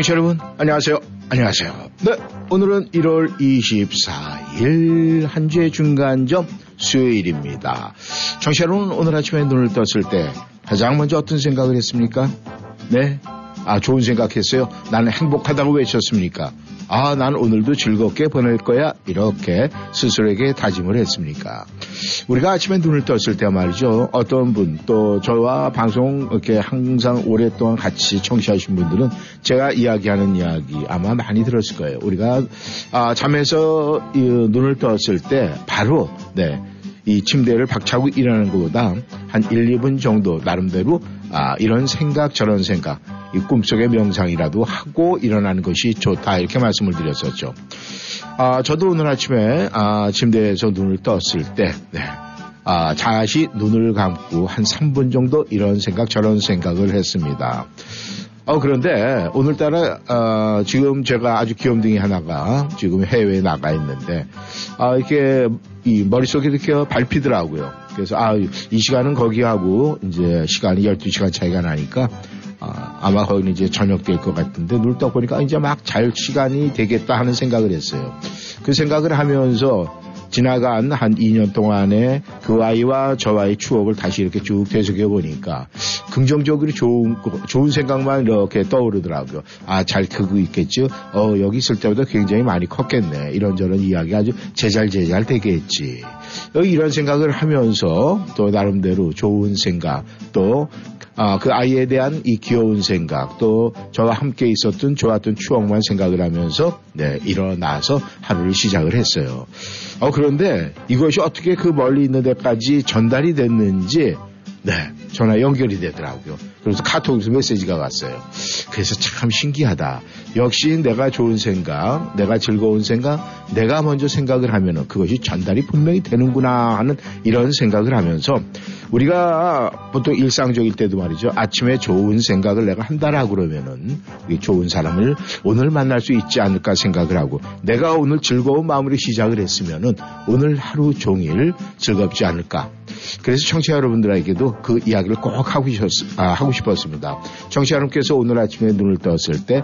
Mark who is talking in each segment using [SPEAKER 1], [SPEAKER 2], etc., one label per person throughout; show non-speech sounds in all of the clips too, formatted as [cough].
[SPEAKER 1] 청취자 여러분, 안녕하세요. 안녕하세요. 네, 오늘은 1월 24일 한 주의 중간점 수요일입니다. 청취자 여러분, 오늘 아침에 눈을 떴을 때 가장 먼저 어떤 생각을 했습니까? 네, 아, 좋은 생각했어요. 나는 행복하다고 외쳤습니까? 아, 난 오늘도 즐겁게 보낼 거야. 이렇게 스스로에게 다짐을 했습니까? 우리가 아침에 눈을 떴을 때 말이죠. 어떤 분, 또 저와 방송 이렇게 항상 오랫동안 같이 청취하신 분들은 제가 이야기하는 이야기 아마 많이 들었을 거예요. 우리가, 아, 잠에서 눈을 떴을 때 바로, 네. 이 침대를 박차고 일하는 것보다 한 1, 2분 정도 나름대로 아, 이런 생각 저런 생각 이 꿈속의 명상이라도 하고 일어나는 것이 좋다 이렇게 말씀을 드렸었죠. 아, 저도 오늘 아침에 아, 침대에서 눈을 떴을 때 네. 아, 다시 눈을 감고 한 3분 정도 이런 생각 저런 생각을 했습니다. 어, 그런데 오늘따라 어, 지금 제가 아주 귀염둥이 하나가 지금 해외에 나가 있는데 아, 이렇게 이 머릿속에 이렇게 밟히더라고요. 그래서 아, 이 시간은 거기하고 이제 시간이 12시간 차이가 나니까 아, 아마 거기는 이제 저녁 될 것 같은데 눈을 떠 보니까 이제 막 잘 시간이 되겠다 하는 생각을 했어요. 그 생각을 하면서 지나간 한 2년 동안에 그 아이와 저와의 추억을 다시 이렇게 쭉 되새겨 보니까 긍정적으로 좋은 좋은 생각만 이렇게 떠오르더라고요. 아 잘 크고 있겠죠. 어 여기 있을 때보다 굉장히 많이 컸겠네. 이런저런 이야기 아주 제잘제잘 되겠지. 이런 생각을 하면서 또 나름대로 좋은 생각 또 아, 그 아이에 대한 이 귀여운 생각 또 저와 함께 있었던 좋았던 추억만 생각을 하면서 네, 일어나서 하루를 시작을 했어요. 어, 그런데 이것이 어떻게 그 멀리 있는 데까지 전달이 됐는지 네, 전화 연결이 되더라고요. 그래서 카톡에서 메시지가 왔어요. 그래서 참 신기하다. 역시 내가 좋은 생각, 내가 즐거운 생각, 내가 먼저 생각을 하면은 그것이 전달이 분명히 되는구나 하는 이런 생각을 하면서 우리가 보통 일상적일 때도 말이죠. 아침에 좋은 생각을 내가 한다라고 그러면은 좋은 사람을 오늘 만날 수 있지 않을까 생각을 하고 내가 오늘 즐거운 마음으로 시작을 했으면은 오늘 하루 종일 즐겁지 않을까. 그래서 청취자 여러분들에게도 그 이야기를 꼭 하고, 싶었, 아, 하고 싶었습니다. 청취자 여러분께서 오늘 아침에 눈을 떴을 때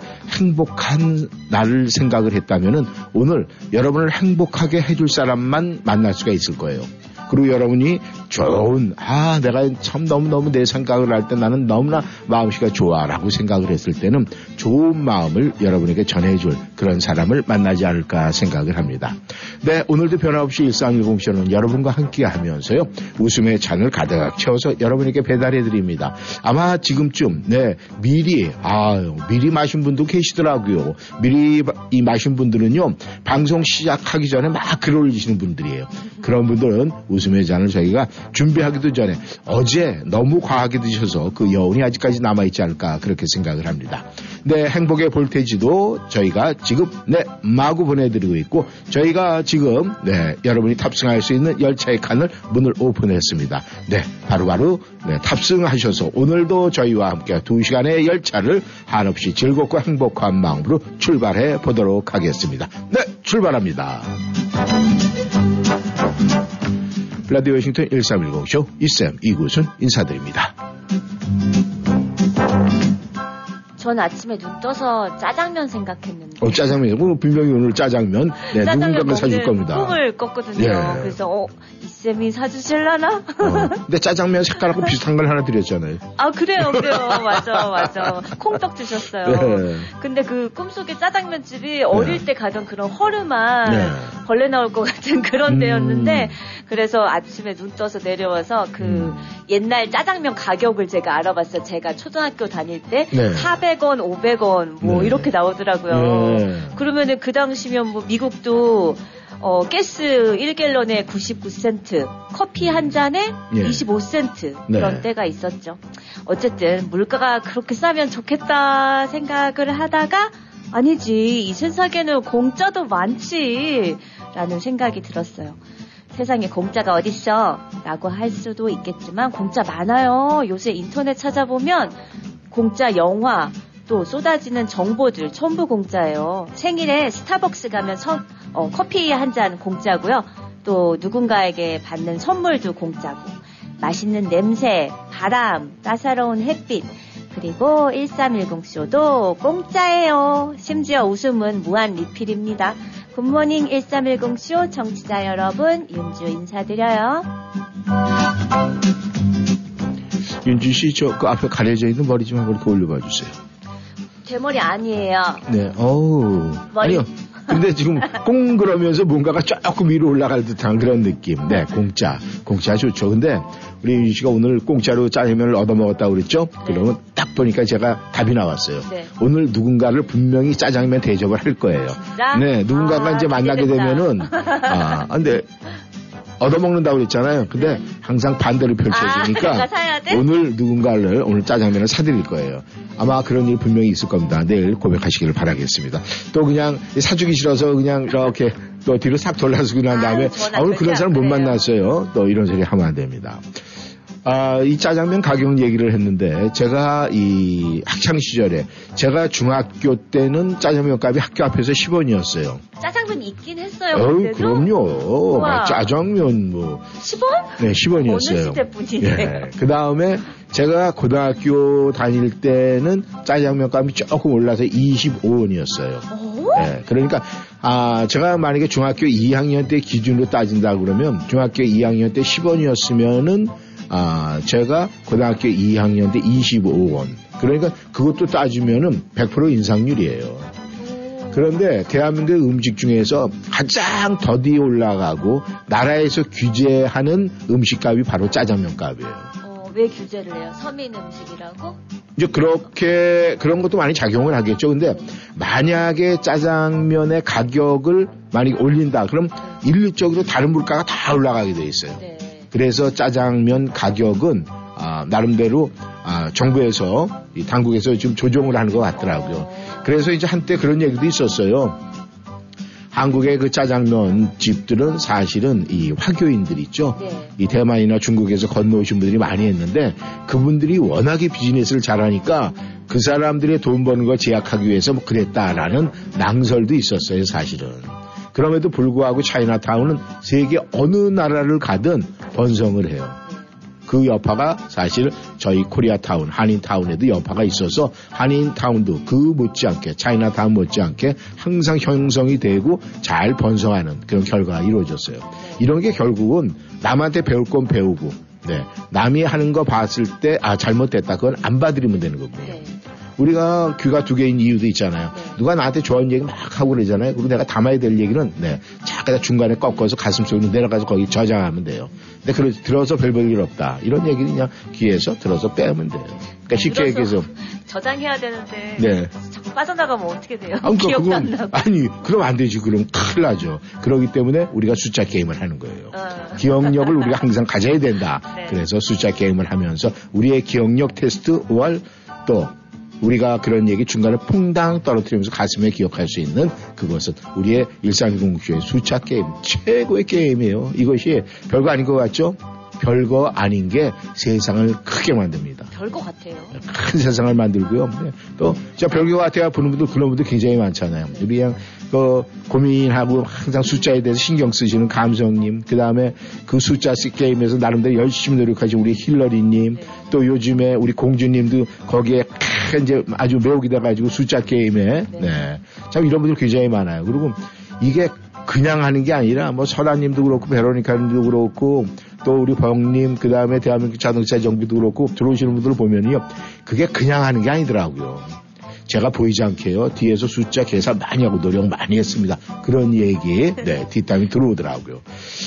[SPEAKER 1] 행복한 나를 생각을 했다면은 오늘 여러분을 행복하게 해줄 사람만 만날 수가 있을 거예요. 그리고 여러분이 좋은 아 내가 참 너무너무 내 생각을 할 때 나는 너무나 마음씨가 좋아라고 생각을 했을 때는 좋은 마음을 여러분에게 전해줄 그런 사람을 만나지 않을까 생각을 합니다. 네 오늘도 변함없이 일상일공쇼는 여러분과 함께 하면서요 웃음의 잔을 가득 채워서 여러분에게 배달해 드립니다. 아마 지금쯤 네 미리 아 미리 마신 분도 계시더라고요. 미리 이 마신 분들은요 방송 시작하기 전에 막 글 올리시는 분들이에요. 그런 분들은 웃음의 잔을 저희가 준비하기도 전에 어제 너무 과하게 드셔서 그 여운이 아직까지 남아있지 않을까 그렇게 생각을 합니다. 네, 행복의 볼테지도 저희가 지금 네, 마구 보내드리고 있고 저희가 지금 네, 여러분이 탑승할 수 있는 열차의 칸을 문을 오픈했습니다. 네, 바로바로 네, 탑승하셔서 오늘도 저희와 함께 두 시간의 열차를 한없이 즐겁고 행복한 마음으로 출발해 보도록 하겠습니다. 네, 출발합니다. 블라디 워싱턴 1310쇼 이쌤 이구순 인사드립니다.
[SPEAKER 2] 전 아침에 눈 떠서 짜장면 생각했는데.
[SPEAKER 1] 어, 짜장면이요. 뭐, 분명히 오늘 짜장면. 네, 누군가가 사줄 겁니다.
[SPEAKER 2] 꿈을 꿨거든요. 예. 그래서, 어, 이쌤이 사주실라나?
[SPEAKER 1] 어, 근데 짜장면 색깔하고 [laughs] 비슷한 걸 하나 드렸잖아요.
[SPEAKER 2] 아, 그래요, 그래요. [laughs] 맞아, 맞아. 콩떡 주셨어요.
[SPEAKER 1] 네. 예.
[SPEAKER 2] 근데 그 꿈속에 짜장면 집이 어릴 네. 때 가던 그런 허름한
[SPEAKER 1] 네.
[SPEAKER 2] 벌레 나올 것 같은 그런
[SPEAKER 1] 음...
[SPEAKER 2] 데였는데, 그래서 아침에 눈 떠서 내려와서 그
[SPEAKER 1] 음...
[SPEAKER 2] 옛날 짜장면 가격을 제가 알아봤어요. 제가 초등학교 다닐 때 400, 300원, 500원 뭐
[SPEAKER 1] 네.
[SPEAKER 2] 이렇게 나오더라고요.
[SPEAKER 1] 네.
[SPEAKER 2] 그러면은 그 당시면 뭐 미국도 어, 가스 1갤런에 99센트, 커피 한 잔에
[SPEAKER 1] 예.
[SPEAKER 2] 25센트 그런 네. 때가 있었죠. 어쨌든 물가가 그렇게 싸면 좋겠다 생각을 하다가 아니지 이 세상에는 공짜도 많지라는 생각이 들었어요. 세상에 공짜가 어딨어? 라고 할 수도 있겠지만 공짜 많아요. 요새 인터넷 찾아보면 공짜 영화 또 쏟아지는 정보들 전부 공짜예요. 생일에 스타벅스 가면 서- 어, 커피 한 잔 공짜고요. 또 누군가에게 받는 선물도 공짜고 맛있는 냄새, 바람, 따사로운 햇빛 그리고 1310쇼도 공짜예요. 심지어 웃음은 무한 리필입니다. 굿모닝 1310쇼 청취자 여러분 윤주 인사드려요.
[SPEAKER 1] 윤주 씨, 저 그 앞에 가려져 있는 머리 좀 한번 이렇게 올려봐 주세요.
[SPEAKER 2] 대머리 아니에요.
[SPEAKER 1] 네, 어우.
[SPEAKER 2] 머리.
[SPEAKER 1] 아니요. 근데 지금 꽁 그러면서 뭔가가 조금 위로 올라갈 듯한 그런 느낌. 네, 공짜. 공짜 좋죠. 근데 우리 윤주 씨가 오늘 공짜로 짜장면을 얻어먹었다고 그랬죠? 그러면 딱 보니까 제가 답이 나왔어요.
[SPEAKER 2] 네.
[SPEAKER 1] 오늘 누군가를 분명히 짜장면 대접을 할 거예요.
[SPEAKER 2] 진짜?
[SPEAKER 1] 네, 누군가가
[SPEAKER 2] 아,
[SPEAKER 1] 이제 만나게
[SPEAKER 2] 기대된다.
[SPEAKER 1] 되면은, 아, 근데 [laughs] 얻어먹는다고 그랬잖아요. 근데 항상 반대로
[SPEAKER 2] 아,
[SPEAKER 1] 펼쳐지니까
[SPEAKER 2] 사야 돼?
[SPEAKER 1] 오늘 누군가를 오늘 짜장면을 사드릴 거예요. 아마 그런 일 분명히 있을 겁니다. 내일 고백하시기를 바라겠습니다. 또 그냥 사주기 싫어서 그냥 이렇게 또 뒤로 싹 돌아서고 난 다음에
[SPEAKER 2] 아유, 저는
[SPEAKER 1] 아, 오늘 그런 사람
[SPEAKER 2] 안
[SPEAKER 1] 못. 만났어요. 또 이런 소리 하면 안 됩니다. 아, 이 짜장면 가격 얘기를 했는데 제가 이 학창 시절에 제가 중학교 때는 짜장면 값이 학교 앞에서 10원이었어요.
[SPEAKER 2] 짜장면 있긴 했어요. 그때도?
[SPEAKER 1] 그럼요.
[SPEAKER 2] 우와.
[SPEAKER 1] 짜장면 뭐
[SPEAKER 2] 10원?
[SPEAKER 1] 네, 10원이었어요.
[SPEAKER 2] 어느 시대 분이세요?
[SPEAKER 1] 예. 그 다음에 제가 고등학교 다닐 때는 짜장면 값이 조금 올라서 25원이었어요.
[SPEAKER 2] 어?
[SPEAKER 1] 예. 그러니까, 아, 제가 만약에 중학교 2학년 때 기준으로 따진다 그러면 중학교 2학년 때 10원이었으면은 아, 제가 고등학교 2학년 때 25원. 그러니까 그것도 따지면은 100% 인상률이에요. 그런데 대한민국 음식 중에서 가장 더디 올라가고 나라에서 규제하는 음식값이 바로 짜장면 값이에요.
[SPEAKER 2] 어, 왜 규제를 해요? 서민 음식이라고?
[SPEAKER 1] 이제 그렇게 그런 것도 많이 작용을 하겠죠. 근데 만약에 짜장면의 가격을 만약에 올린다. 그럼 일률적으로 다른 물가가 다 올라가게 돼 있어요.
[SPEAKER 2] 네.
[SPEAKER 1] 그래서 짜장면 가격은 아, 나름대로 아, 정부에서 이 당국에서 지금 조정을 하는 것 같더라고요. 그래서 이제 한때 그런 얘기도 있었어요. 한국의 그 짜장면 집들은 사실은 이 화교인들 있죠.
[SPEAKER 2] 네.
[SPEAKER 1] 이 대만이나 중국에서 건너오신 분들이 많이 했는데 그분들이 워낙에 비즈니스를 잘하니까 그 사람들의 돈 버는 걸 제약하기 위해서 뭐 그랬다라는 낭설도 있었어요, 사실은. 그럼에도 불구하고 차이나타운은 세계 어느 나라를 가든 번성을 해요. 그 여파가 사실 저희 코리아타운, 한인타운에도 여파가 있어서 한인타운도 그 못지않게 차이나타운 못지않게 항상 형성이 되고 잘 번성하는 그런 결과가 이루어졌어요. 이런 게 결국은 남한테 배울 건 배우고 네. 남이 하는 거 봤을 때 아 잘못됐다 그건 안 봐드리면 되는 거고요.
[SPEAKER 2] 네.
[SPEAKER 1] 우리가 귀가 두 개인 이유도 있잖아요.
[SPEAKER 2] 네.
[SPEAKER 1] 누가 나한테 좋은 얘기 막 하고 그러잖아요. 그리고 내가 담아야 될 얘기는 네, 잠깐 중간에 꺾어서 가슴 속으로 내려가서 거기 저장하면 돼요. 근데 그러 들어서 별 볼 일 없다. 이런 얘기는 그냥 귀에서 들어서 빼면 돼요. 그러니까 쉽게 얘기해서
[SPEAKER 2] 저장해야 되는데
[SPEAKER 1] 네.
[SPEAKER 2] 자꾸 빠져나가면 어떻게 돼요?
[SPEAKER 1] 아, 그러니까
[SPEAKER 2] 기억도 안 나고.
[SPEAKER 1] 아니 그럼 안 되지. 그럼 큰일 나죠. 그러기 때문에 우리가 숫자 게임을 하는 거예요.
[SPEAKER 2] 어.
[SPEAKER 1] 기억력을 우리가 항상 가져야 된다.
[SPEAKER 2] 네.
[SPEAKER 1] 그래서 숫자 게임을 하면서 우리의 기억력 테스트 월또 우리가 그런 얘기 중간에 퐁당 떨어뜨리면서 가슴에 기억할 수 있는 그것은 우리의 일상공주의 숫자 게임 최고의 게임이에요. 이것이 별거 아닌 것 같죠? 별거 아닌 게 세상을 크게 만듭니다.
[SPEAKER 2] 별거 같아요.
[SPEAKER 1] 큰 세상을 만들고요. 네. 또, 저 별거 같아야 보는 분들, 그런 분들 굉장히 많잖아요. 우리 그냥, 그, 고민하고 항상 숫자에 대해서 신경 쓰시는 감성님, 그 다음에 그 숫자 씨 게임에서 나름대로 열심히 노력하신 우리 힐러리님, 또 요즘에 우리 공주님도 거기에 크, 이제 아주 매혹이 돼가지고 숫자 게임에, 네. 참 이런 분들 굉장히 많아요. 그리고 이게 그냥 하는 게 아니라 뭐 설아님도 그렇고 베로니카님도 그렇고 또 우리 병님 그 다음에 대한민국 자동차 정비도 그렇고 들어오시는 분들을 보면요 그게 그냥 하는 게 아니더라고요. 제가 보이지 않게요. 뒤에서 숫자 계산 많이 하고 노력 많이 했습니다. 그런 얘기, 네, 뒷담이 들어오더라고요.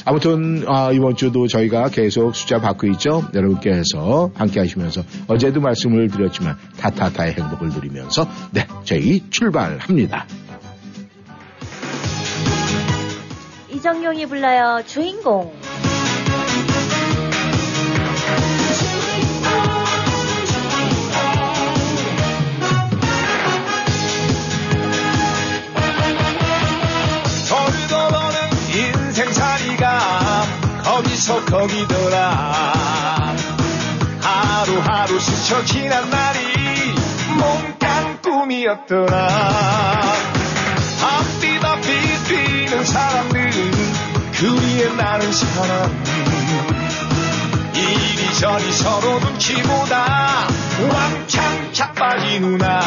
[SPEAKER 1] 아무튼, 아, 이번 주도 저희가 계속 숫자 받고 있죠. 여러분께서 함께 하시면서 어제도 말씀을 드렸지만 타타타의 행복을 누리면서, 네, 저희 출발합니다.
[SPEAKER 2] 이정용이 불러요 주인공.
[SPEAKER 3] 거기더라. 하루하루 스쳐 지난 날이 몽땅 꿈이었더라. 앞뒤다 빗뛰는 사람들 그 위에 나는 사람 이리저리 서로 눈치보다 왕창 자빠지누나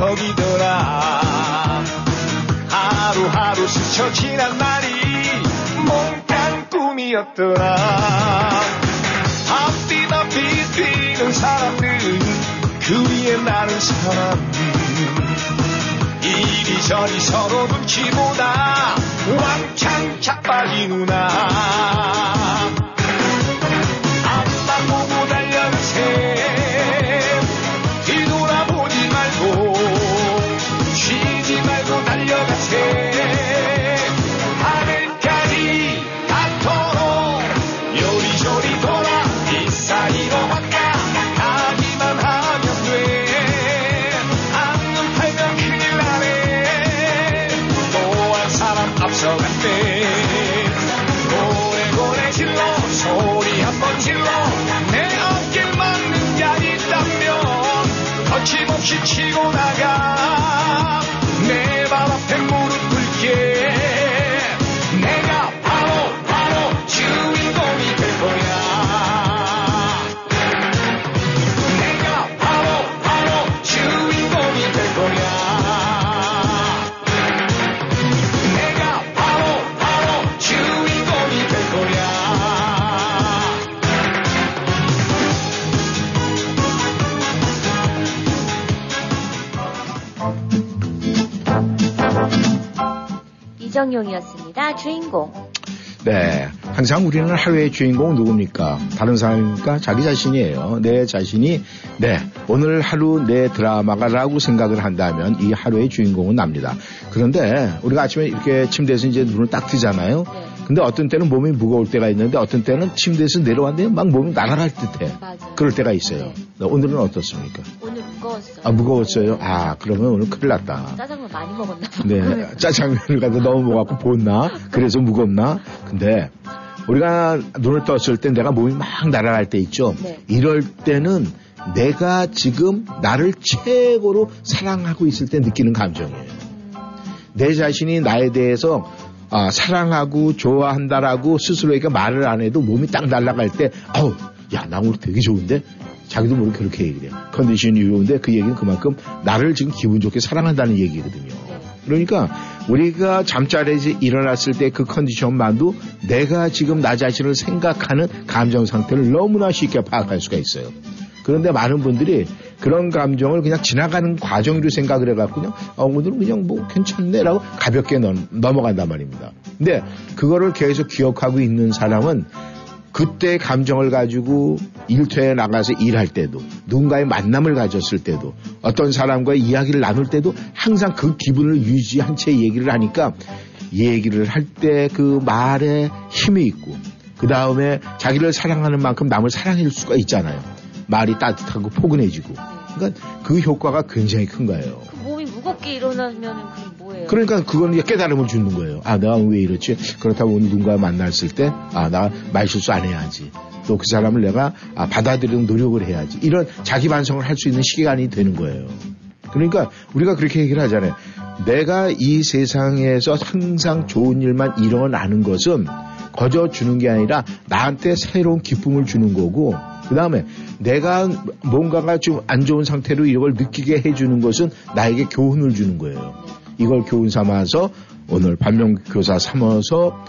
[SPEAKER 3] 거기더라. 하루하루 스쳐 지난 날이 몽땅 꿈이었더라. 앞뒤다 빗뛰는 사람들 그 위에 나는 사람 이리저리 서로 눈치보다 왕창 자빠지누나
[SPEAKER 2] 이정용이었습니다. 주인공.
[SPEAKER 1] 네. 항상 우리는 하루의 주인공 누굽니까? 다른 사람입니까? 자기 자신이에요. 내 자신이, 네. 오늘 하루 내 드라마가라고 생각을 한다면 이 하루의 주인공은 납니다. 그런데 우리가 아침에 이렇게 침대에서 이제 눈을 딱 뜨잖아요.
[SPEAKER 2] 네.
[SPEAKER 1] 근데 어떤 때는 몸이 무거울 때가 있는데 어떤 때는 침대에서 내려왔는데 막 몸이 날아갈 듯해.
[SPEAKER 2] 맞아요.
[SPEAKER 1] 그럴 때가 있어요.
[SPEAKER 2] 네.
[SPEAKER 1] 네, 오늘은 어떻습니까?
[SPEAKER 2] 무거웠어요.
[SPEAKER 1] 아, 무거웠어요? 아, 그러면 오늘 큰일 났다.
[SPEAKER 2] 짜장면 많이 먹었나 봐.
[SPEAKER 1] 네, 짜장면을 갖다 너무 먹어갖고 보나? 그래서 무겁나? 근데 우리가 눈을 떴을 때 내가 몸이 막 날아갈 때 있죠?
[SPEAKER 2] 네.
[SPEAKER 1] 이럴 때는 내가 지금 나를 최고로 사랑하고 있을 때 느끼는 감정이에요. 내 자신이 나에 대해서 아, 사랑하고 좋아한다라고 스스로에게 말을 안 해도 몸이 딱 날아갈 때, 아우, 야, 나 오늘 되게 좋은데? 자기도 모르게 그렇게 얘기를 해요. 컨디션이 좋은데 그 얘기는 그만큼 나를 지금 기분 좋게 사랑한다는 얘기거든요. 그러니까 우리가 잠자리에서 일어났을 때 그 컨디션만도 내가 지금 나 자신을 생각하는 감정 상태를 너무나 쉽게 파악할 수가 있어요. 그런데 많은 분들이 그런 감정을 그냥 지나가는 과정으로 생각을 해갖고 그냥 어, 오늘은 그냥 뭐 괜찮네라고 가볍게 넘, 넘어간단 말입니다. 근데 그거를 계속 기억하고 있는 사람은 그때 감정을 가지고 일터에 나가서 일할 때도 누군가의 만남을 가졌을 때도 어떤 사람과의 이야기를 나눌 때도 항상 그 기분을 유지한 채 얘기를 하니까 얘기를 할 때 그 말에 힘이 있고 그 다음에 자기를 사랑하는 만큼 남을 사랑할 수가 있잖아요. 말이 따뜻하고 포근해지고 그러니까 그 효과가 굉장히 큰 거예요.
[SPEAKER 2] 그 무겁게 일어나면은 그게 뭐예요?
[SPEAKER 1] 그러니까 이제 깨달음을 주는 거예요. 아, 내가 왜 이렇지? 그렇다고 누군가 만났을 때, 아, 나 말실수 안 해야지. 또 그 사람을 내가 아, 받아들이는 노력을 해야지. 이런 자기 반성을 할 수 있는 시간이 되는 거예요. 그러니까 우리가 그렇게 얘기를 하잖아요. 내가 이 세상에서 항상 좋은 일만 일어나는 것은 거저 주는 게 아니라 나한테 새로운 기쁨을 주는 거고, 그 다음에 내가 뭔가가 좀 안 좋은 상태로 이걸 느끼게 해주는 것은 나에게 교훈을 주는 거예요. 이걸 교훈 삼아서 오늘 반면교사 삼아서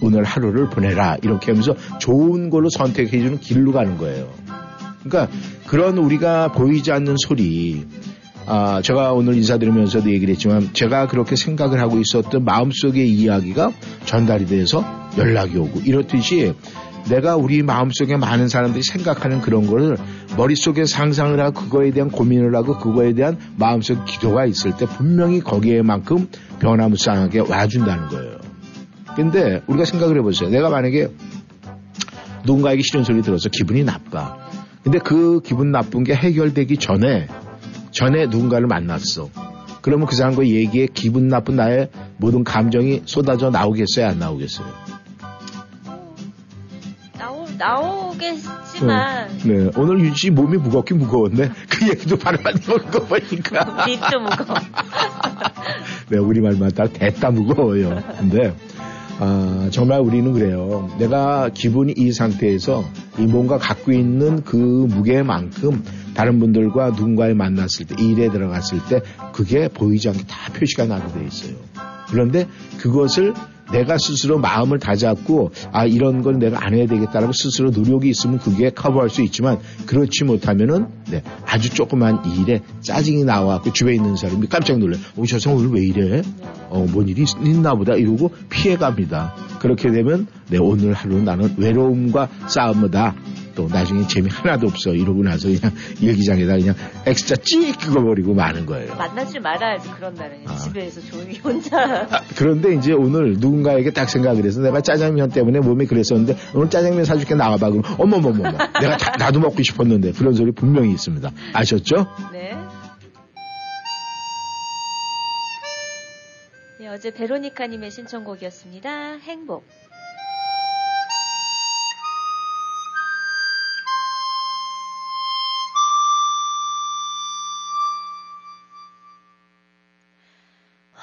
[SPEAKER 1] 오늘 하루를 보내라 이렇게 하면서 좋은 걸로 선택해주는 길로 가는 거예요. 그러니까 그런 우리가 보이지 않는 소리 아, 제가 오늘 인사드리면서도 얘기를 했지만 제가 그렇게 생각을 하고 있었던 마음속의 이야기가 전달이 돼서 연락이 오고 이렇듯이 내가 우리 마음속에 많은 사람들이 생각하는 그런 거를 머릿속에 상상을 하고 그거에 대한 고민을 하고 그거에 대한 마음속 기도가 있을 때 분명히 거기에만큼 변화무쌍하게 와준다는 거예요. 근데 우리가 생각을 해보세요. 내가 만약에 누군가에게 싫은 소리 들어서 기분이 나빠. 근데 그 기분 나쁜 게 해결되기 전에 전에 누군가를 만났어. 그러면 그 사람과 얘기에 기분 나쁜 나의 모든 감정이 쏟아져 나오겠어요? 안 나오겠어요?
[SPEAKER 2] 나오 나오겠지만
[SPEAKER 1] 네, 오늘 유지 몸이 무겁긴 무거웠네. [laughs] 그 얘기도 바로만 나오는 거 보니까.
[SPEAKER 2] 입도 무거워. [laughs]
[SPEAKER 1] 네, 우리말만 딱 됐다 무거워요. 근데, 아, 정말 우리는 그래요. 내가 기분이 이 상태에서 이 뭔가 갖고 있는 그 무게만큼 다른 분들과 누군가를 만났을 때, 일에 들어갔을 때, 그게 보이지 않게 다 표시가 나게 돼 있어요. 그런데 그것을 내가 스스로 마음을 다잡고 아 이런 건 내가 안 해야 되겠다라고 스스로 노력이 있으면 그게 커버할 수 있지만 그렇지 못하면은 네, 아주 조그만 일에 짜증이 나와갖고 주변에 있는 사람이 깜짝 놀래. 어저 사람 오늘 왜 이래? 어뭔 일이 있- 있나 보다 이러고 피해갑니다. 그렇게 되면 네 오늘 하루 나는 외로움과 싸움이다. 또 나중에 재미 하나도 없어 이러고 나서 그냥 일기장에다 그냥 엑스자 찍 그어버리고 마는 거예요.
[SPEAKER 2] 만나지 말아야지 그런 날은
[SPEAKER 1] 아.
[SPEAKER 2] 집에서 조용히 혼자.
[SPEAKER 1] 아, 그런데 이제 오늘 누군가에게 딱 생각을 해서 내가 짜장면 때문에 몸이 그랬었는데 오늘 짜장면 사줄게 나가봐 그럼 어머머머머 [laughs] 내가 다- 나도 먹고 싶었는데 그런 소리 분명히 있습니다 아셨죠?
[SPEAKER 2] 네. 네, 어제 베로니카님의 신청곡이었습니다. 행복.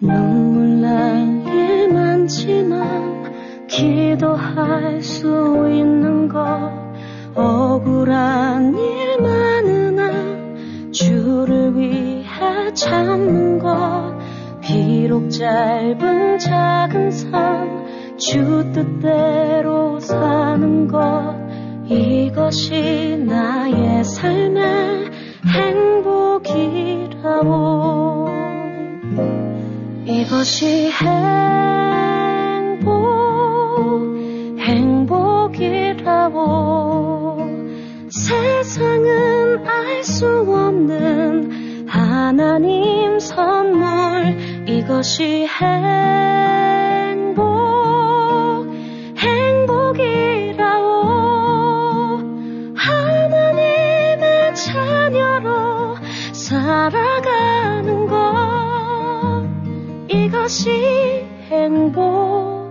[SPEAKER 4] 눈물 날 일만 지난 기도할 수 있는 것 억울한 일 많으나 주를 위해 참는 것 비록 짧은 작은 삶 주 뜻대로 사는 것 이것이 나의 삶의 행복이라오 이것이 행복, 행복이라고 세상은 알 수 없는 하나님 선물. 이것이 행복, 행복이라고 하나님의 자녀로 살아가는 것
[SPEAKER 5] 이것이
[SPEAKER 4] 행복이라고.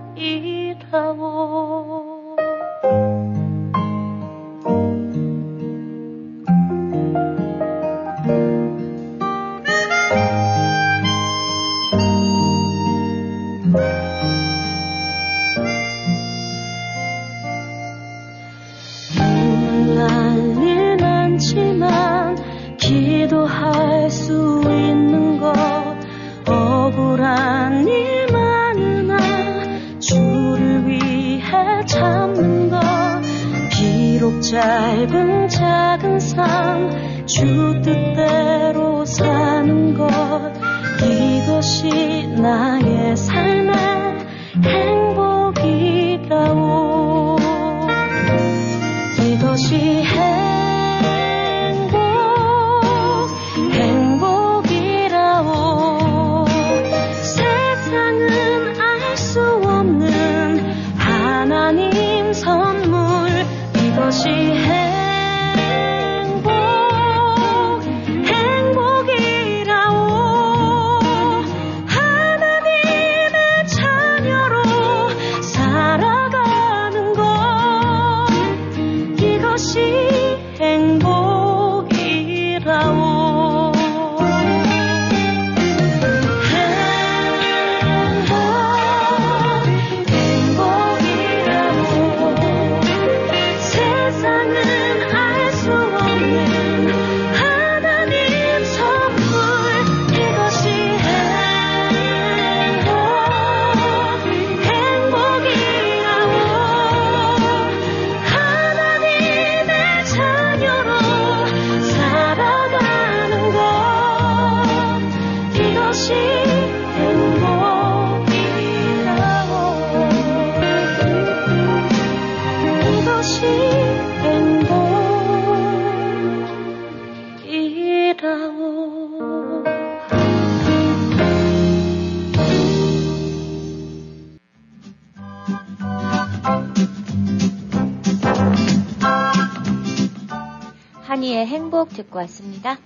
[SPEAKER 4] 듣고 왔습니다.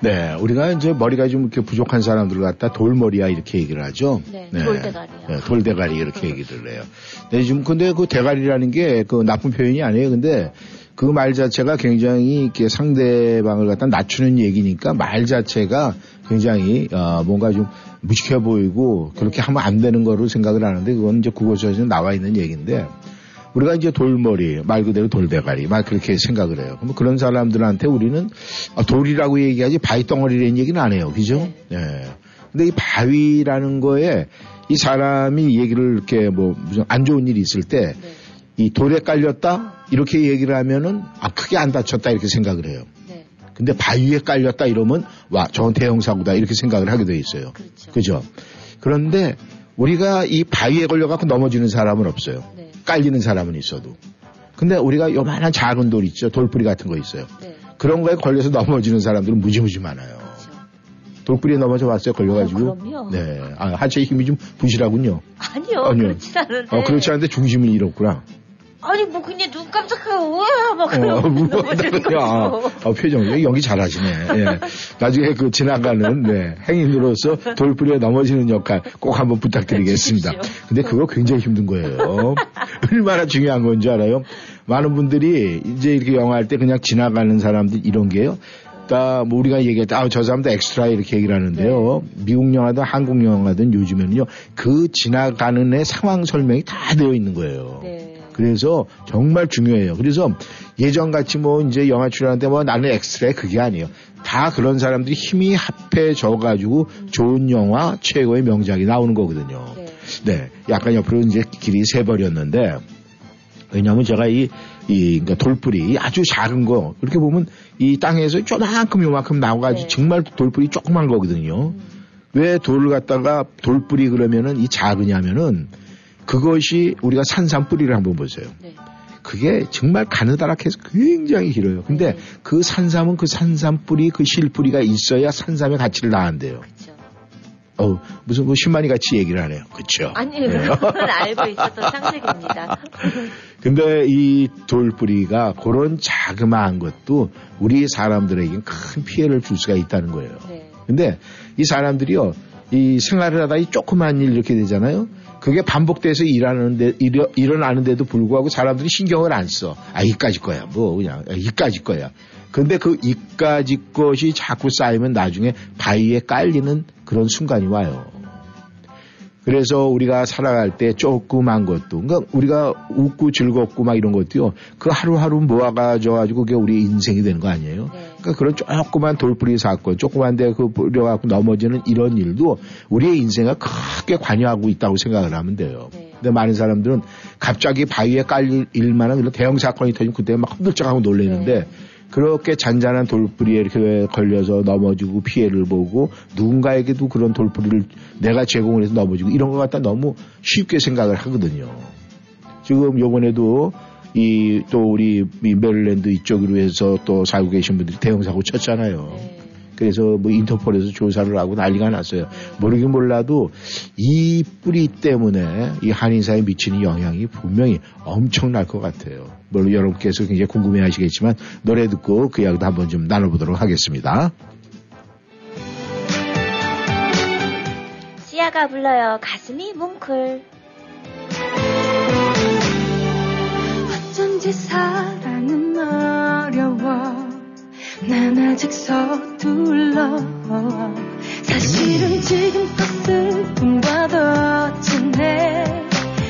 [SPEAKER 1] 네, 우리가 이제 머리가 좀 이렇게 부족한 사람들 갖다 돌머리야 이렇게 얘기를 하죠.
[SPEAKER 4] 네, 돌대가리요.
[SPEAKER 1] 네, 돌대가리 이렇게 얘기를 해요. 네, 지금 근데 그 대가리라는 게 그 나쁜 표현이 아니에요. 근데 그 말 자체가 굉장히 이렇게 상대방을 갖다 낮추는 얘기니까 말 자체가 굉장히 어, 뭔가 좀 무식해 보이고 그렇게 하면 안 되는 거로 생각을 하는데 그건 이제 국어서에서 나와 있는 얘기인데 우리가 이제 돌머리 말 그대로 돌대가리 막 그렇게 생각을 해요. 그럼 그런 사람들한테 우리는 아, 돌이라고 얘기하지 바위 덩어리라는 얘기는 안 해요. 그죠? 네. 근데 이 바위라는 거에 이 사람이 얘기를 이렇게 뭐 무슨 안 좋은 일이 있을 때 이 돌에 깔렸다 이렇게 얘기를 하면은 아 크게 안 다쳤다 이렇게 생각을 해요.
[SPEAKER 4] 네,
[SPEAKER 1] 근데 바위에 깔렸다 이러면 와 저건 대형 사고다 이렇게 생각을 하게 돼 있어요.
[SPEAKER 4] 그렇죠.
[SPEAKER 1] 그죠? 그런데 우리가 이 바위에 걸려갖고 넘어지는 사람은 없어요.
[SPEAKER 4] 네,
[SPEAKER 1] 깔리는 사람은 있어도. 근데 우리가 요만한 작은 돌 있죠. 돌뿌리 같은 거 있어요.
[SPEAKER 4] 네,
[SPEAKER 1] 그런 거에 걸려서 넘어지는 사람들은 무지무지 많아요.
[SPEAKER 4] 그렇죠.
[SPEAKER 1] 돌뿌리에 넘어져 봤어요. 걸려가지고.
[SPEAKER 4] 어, 그럼요.
[SPEAKER 1] 네. 아, 하체의 힘이 좀 부실하군요.
[SPEAKER 4] 아니요,
[SPEAKER 1] 아니요.
[SPEAKER 4] 그렇지 않은데.
[SPEAKER 1] 어, 그렇지 않은데 중심을 잃었구나.
[SPEAKER 4] 아니 뭐 그냥 눈 깜짝하고 우와 막
[SPEAKER 1] 어,
[SPEAKER 4] 그러고 넘어지는
[SPEAKER 1] 아,
[SPEAKER 4] 거죠.
[SPEAKER 1] 어, 표정, 연기 잘하시네. 예. 나중에 그 지나가는, 네, 행인으로서 돌뿌리에 넘어지는 역할 꼭 한번 부탁드리겠습니다. 근데 그거 굉장히 힘든 거예요. 얼마나 중요한 건지 알아요? 많은 분들이 이제 이렇게 영화 할 때 그냥 지나가는 사람들 이런 게요. 다, 뭐 우리가 얘기했다. 아, 저 사람도 엑스트라 이렇게 얘기를 하는데요. 미국 영화든 한국 영화든 요즘에는요. 그 지나가는 애 상황 설명이 다 되어 있는 거예요.
[SPEAKER 4] 네.
[SPEAKER 1] 그래서 정말 중요해요. 그래서 예전 같이 뭐 이제 영화 출연하는데 뭐 나는 엑스트라 그게 아니에요. 다 그런 사람들이 힘이 합해져 가지고 좋은 영화 최고의 명작이 나오는 거거든요.
[SPEAKER 4] 네.
[SPEAKER 1] 네. 약간 옆으로 이제 길이 새버렸는데 왜냐하면 제가 이, 이, 그러니까 돌뿌리 아주 작은 거, 이렇게 보면 이 땅에서 조만큼 요만큼 나와가지고
[SPEAKER 4] 네.
[SPEAKER 1] 정말 돌뿌리 조그만 거거든요. 왜 돌을 갖다가 돌뿌리 그러면은 이 작으냐면은 그것이 우리가 산삼뿌리를 한번 보세요.
[SPEAKER 4] 네.
[SPEAKER 1] 그게 정말 가느다랗게 해서 굉장히 길어요. 근데
[SPEAKER 4] 네.
[SPEAKER 1] 그 산삼은 그 산삼뿌리, 그 실뿌리가 있어야 산삼의 가치를 낳는데요.
[SPEAKER 4] 그렇죠.
[SPEAKER 1] 어 무슨 뭐 신만이 같이 얘기를 하네요. 그쵸?
[SPEAKER 4] 아니요,
[SPEAKER 1] 네.
[SPEAKER 4] 그건 알고 있었던 상식입니다. [laughs]
[SPEAKER 1] 근데 이 돌뿌리가 그런 자그마한 것도 우리 사람들에겐 큰 피해를 줄 수가 있다는 거예요.
[SPEAKER 4] 네.
[SPEAKER 1] 근데 이 사람들이요, 이 생활을 하다 이 조그만 일 이렇게 되잖아요. 그게 반복돼서 일하는데 일어, 일어나는데도 불구하고 사람들이 신경을 안 써. 아 이까지 거야. 뭐 그냥 아, 이까지 거야. 근데 그 이까지 것이 자꾸 쌓이면 나중에 바위에 깔리는 그런 순간이 와요. 그래서 우리가 살아갈 때 조그만 것도, 그러니까 우리가 웃고 즐겁고 막 이런 것도요, 그 하루하루 모아가져가지고 그게 우리 인생이 되는 거 아니에요?
[SPEAKER 2] 네.
[SPEAKER 1] 그러니까 그런 조그만 돌뿌리 사건, 조그만데 그 뿌려갖고 넘어지는 이런 일도 우리의 인생에 크게 관여하고 있다고 생각을 하면 돼요.
[SPEAKER 2] 네.
[SPEAKER 1] 근데 많은 사람들은 갑자기 바위에 깔릴 일만한 그런 대형 사건이 터지면 그때 막 흔들쩍하고 놀래는데
[SPEAKER 2] 네.
[SPEAKER 1] 그렇게 잔잔한 돌뿌리에 이렇게 걸려서 넘어지고 피해를 보고 누군가에게도 그런 돌뿌리를 내가 제공을 해서 넘어지고 이런 것 갖다 너무 쉽게 생각을 하거든요. 지금 요번에도 이 또 우리 이 메릴랜드 이쪽으로 해서 또 살고 계신 분들이 대형 사고 쳤잖아요.
[SPEAKER 2] 네.
[SPEAKER 1] 그래서 뭐 인터폴에서 조사를 하고 난리가 났어요. 모르긴 몰라도 이 뿌리 때문에 이 한인사에 미치는 영향이 분명히 엄청날 것 같아요. 물론 여러분께서 굉장히 궁금해 하시겠지만 노래 듣고 그 이야기도 한번 좀 나눠보도록 하겠습니다.
[SPEAKER 2] 시아가 불러요. 가슴이 뭉클.
[SPEAKER 4] 어쩐지 사랑은 어려워 난 아직 서둘러 사실은 지금껏 슬픔과 더 진해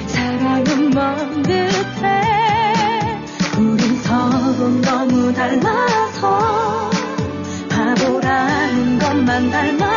[SPEAKER 4] 사랑은 먼 듯해 서로 너무 달라서 바보라는 것만 닮아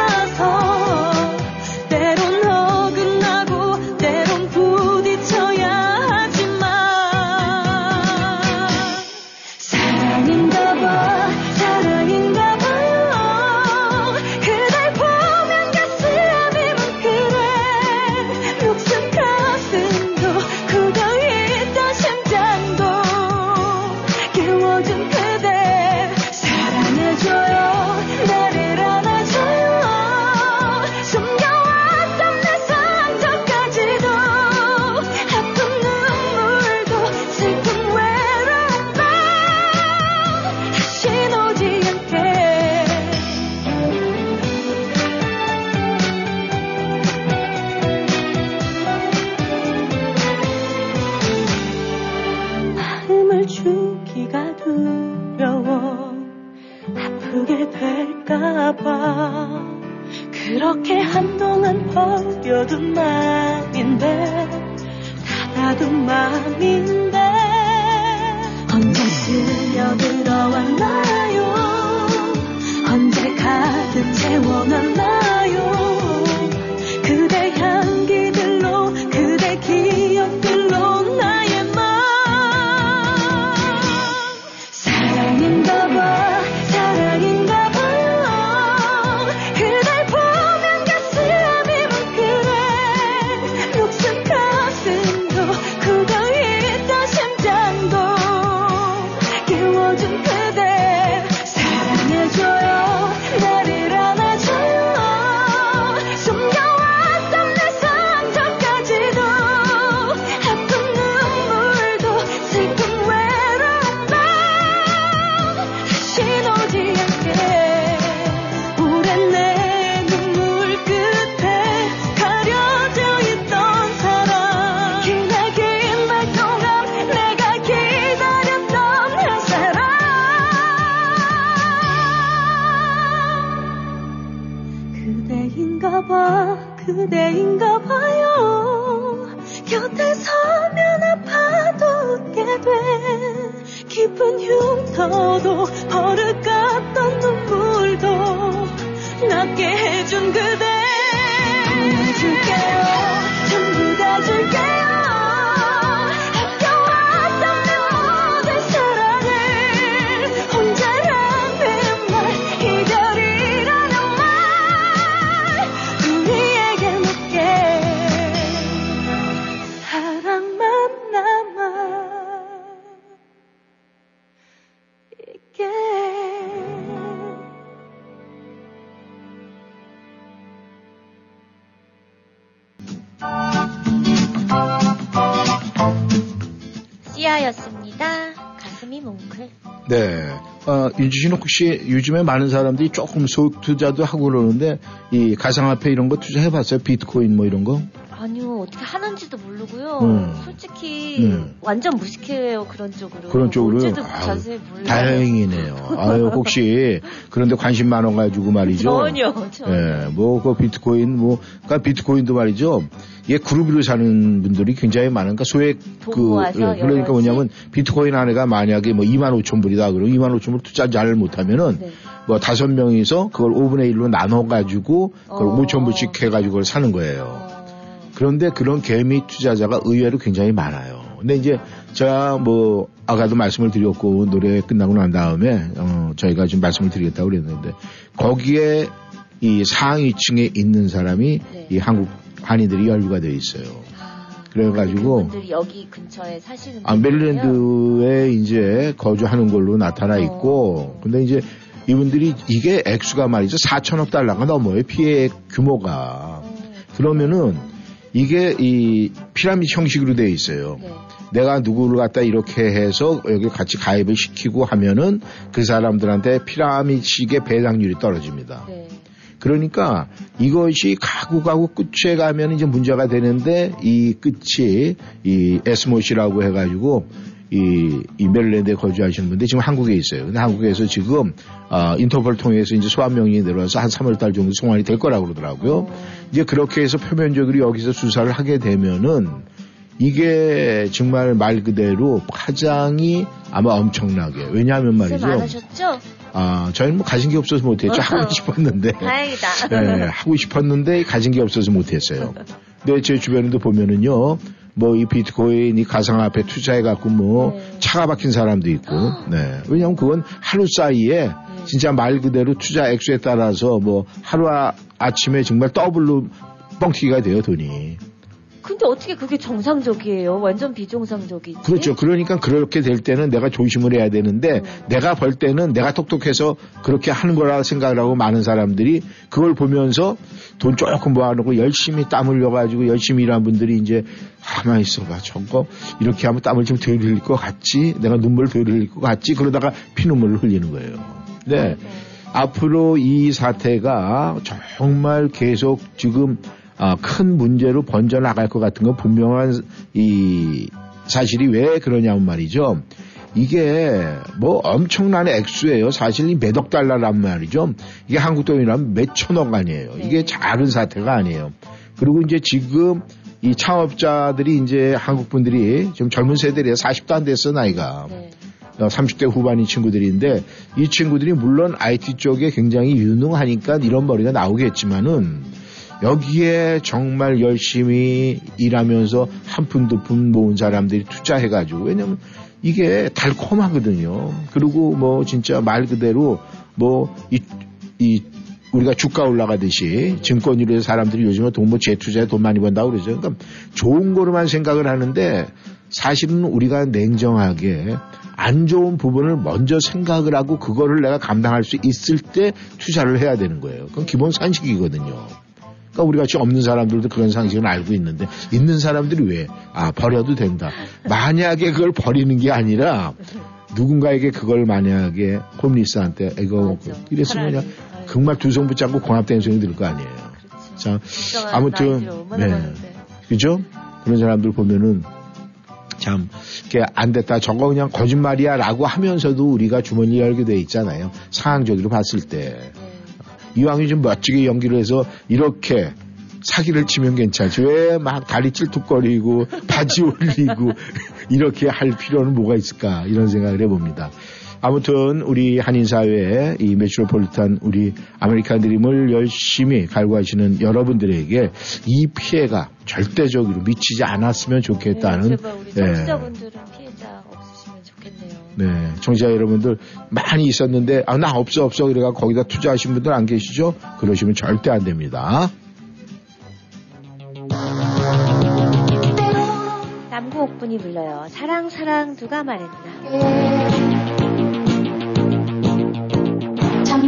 [SPEAKER 1] 씨는 혹시 요즘에 많은 사람들이 조금 소액 투자도 하고 그러는데 이 가상화폐 이런 거 투자해봤어요? 비트코인 뭐 이런 거?
[SPEAKER 2] 아, 아니요, 어떻게 하는지도 모르고요.
[SPEAKER 1] 음. 음.
[SPEAKER 2] 완전 무식해요 그런 쪽으로.
[SPEAKER 1] 그런 쪽으로 아유. 다행이네요. 아유, 혹시 그런데 관심 많아 가지고 말이죠.
[SPEAKER 2] 전혀, 전혀.
[SPEAKER 1] 예, 뭐, 그 비트코인, 뭐, 그니까 비트코인도 말이죠. 얘 그룹으로 사는 분들이 굉장히 많으니까 소액
[SPEAKER 2] 돈
[SPEAKER 1] 그, 예, 그러니까? 뭐냐면 비트코인 하나가 만약에 뭐 2만 5천 불이다 그러면 2만 5천 불 투자 잘 못하면은
[SPEAKER 2] 네.
[SPEAKER 1] 뭐 다섯 명이서 그걸 5분의 1로 나눠 가지고 그걸
[SPEAKER 2] 어.
[SPEAKER 1] 5천 불씩 해 가지고 그걸 사는 거예요.
[SPEAKER 2] 어,
[SPEAKER 1] 그런데 그런 개미 투자자가 의외로 굉장히 많아요. 근데 이제 제가 뭐 아까도 말씀을 드렸고 노래 끝나고 난 다음에 어 저희가 지금 말씀을 드리겠다고 그랬는데 거기에 이 상위층에 있는 사람이
[SPEAKER 2] 네.
[SPEAKER 1] 이 한국 한인들이 연루가 되어 있어요.
[SPEAKER 2] 아,
[SPEAKER 1] 그래가지고
[SPEAKER 2] 여기 근처에 사시는
[SPEAKER 1] 아? 메릴랜드에 이제 거주하는 걸로 나타나 있고
[SPEAKER 2] 어.
[SPEAKER 1] 근데 이제 이분들이 이게 액수가 말이죠 4천억 달러가 넘어요 피해 규모가
[SPEAKER 2] 어,
[SPEAKER 1] 그러면은 이게 이 피라미드 형식으로 되어 있어요.
[SPEAKER 2] 네.
[SPEAKER 1] 내가 누구를 갖다 이렇게 해서 여기 같이 가입을 시키고 하면은 그 사람들한테 피라미드식의 배당률이 떨어집니다.
[SPEAKER 2] 네.
[SPEAKER 1] 그러니까 이것이 가구 가구 끝에 가면 이제 문제가 되는데 이 끝이 이 에스모시라고 해가지고 이, 이 메릴랜드에 거주하시는 분들 지금 한국에 있어요. 근데 한국에서 지금 아, 인터폴 통해서 이제 소환 명령이 내려와서 한 3월 달 정도 송환이 될 거라고 그러더라고요. 이제 그렇게 해서 표면적으로 여기서 수사를 하게 되면은 이게 정말 말 그대로 파장이 아마 엄청나게 왜냐하면 말이죠.
[SPEAKER 2] 하셨죠?
[SPEAKER 1] 아 저희는 뭐 가진 게 없어서 못했죠. 하고 싶었는데.
[SPEAKER 2] 다행이다.
[SPEAKER 1] 네, 하고 싶었는데 가진 게 없어서 못했어요. 근데 제 주변에도 보면은요, 뭐 이 비트코인, 이 가상화폐 투자해 갖고 뭐
[SPEAKER 2] 네.
[SPEAKER 1] 차가 바뀐 사람도 있고, 네. 왜냐면 그건 하루 사이에 진짜 말 그대로 투자 액수에 따라서 뭐 하루 아, 아침에 정말 더블로 뻥튀기가 돼요, 돈이.
[SPEAKER 2] 근데 어떻게 그게 정상적이에요? 완전 비정상적이지.
[SPEAKER 1] 그렇죠. 그러니까 그렇게 될 때는 내가 조심을 해야 되는데 내가 벌 때는 내가 똑똑해서 그렇게 하는 거라 생각을 하고 많은 사람들이 그걸 보면서 돈 조금 모아놓고 열심히 땀 흘려가지고 열심히 일한 분들이 이제 가만히 있어봐. 저거 이렇게 하면 땀을 좀 덜 흘릴 것 같지? 내가 눈물 덜 흘릴 것 같지? 그러다가 피눈물을 흘리는 거예요. 네. 앞으로 이 사태가 정말 계속 지금 아, 큰 문제로 번져 나갈 것 같은 건 분명한 이 사실이 왜 그러냐면 말이죠. 이게 뭐 엄청난 액수예요. 사실 이 몇억 달러란 말이죠. 이게 한국 돈이라면 몇천억 아니에요. 이게 작은 사태가 아니에요. 그리고 이제 지금 이 창업자들이 이제 한국 분들이 좀 젊은 세대래요. 40도 안 됐어 나이가.
[SPEAKER 2] 네.
[SPEAKER 1] 어, 30대 후반인 친구들인데 이 친구들이 물론 IT 쪽에 굉장히 유능하니까 이런 머리가 나오겠지만은 여기에 정말 열심히 일하면서 한푼두푼 모은 사람들이 투자해가지고 왜냐면 이게 달콤하거든요. 그리고 뭐 진짜 말 그대로 뭐이 이 우리가 주가 올라가듯이 증권으로 사람들이 요즘에 돈뭐 재투자에 돈 많이 번다고 그러죠. 그러니까 좋은 거로만 생각을 하는데 사실은 우리가 냉정하게 안 좋은 부분을 먼저 생각을 하고 그거를 내가 감당할 수 있을 때 투자를 해야 되는 거예요. 그건 기본 상식이거든요. 그러니까 우리 같이 없는 사람들도 그런 상식은 알고 있는데 있는 사람들이 왜? 아 버려도 된다. 만약에 그걸 버리는 게 아니라 누군가에게 그걸 만약에 홈리스한테 이거
[SPEAKER 2] 맞아.
[SPEAKER 1] 이랬으면 그냥 정말 두성 붙잡고 공합된 소리 들을 거 아니에요.
[SPEAKER 2] 그렇지.
[SPEAKER 1] 자 아무튼 네. 그죠? 그런 사람들 보면은 참, 이게 안 됐다. 저거 그냥 거짓말이야 라고 하면서도 우리가 주머니 열게 돼 있잖아요. 상황적으로 봤을 때.
[SPEAKER 2] 네.
[SPEAKER 1] 이왕이 좀 멋지게 연기를 해서 이렇게 사기를 치면 괜찮지. 왜 막 다리 찔뚝거리고 바지 올리고 이렇게 할 필요는 뭐가 있을까 이런 생각을 해봅니다. 아무튼 우리 한인 사회에 이 메트로폴리탄 우리 아메리칸 드림을 열심히 갈구하시는 여러분들에게 이 피해가 절대적으로 미치지 않았으면 좋겠다는
[SPEAKER 2] 네, 제발 우리
[SPEAKER 1] 예.
[SPEAKER 2] 청취자분들은 피해자 없으시면 좋겠 네,
[SPEAKER 1] 청취자 여러분들 많이 있었는데 아 나 없어 없어 그래가 거기다 투자하신 분들 안 계시죠? 그러시면 절대 안 됩니다.
[SPEAKER 2] 남궁옥분이 불러요. 사랑 사랑 누가 말했나.
[SPEAKER 4] 참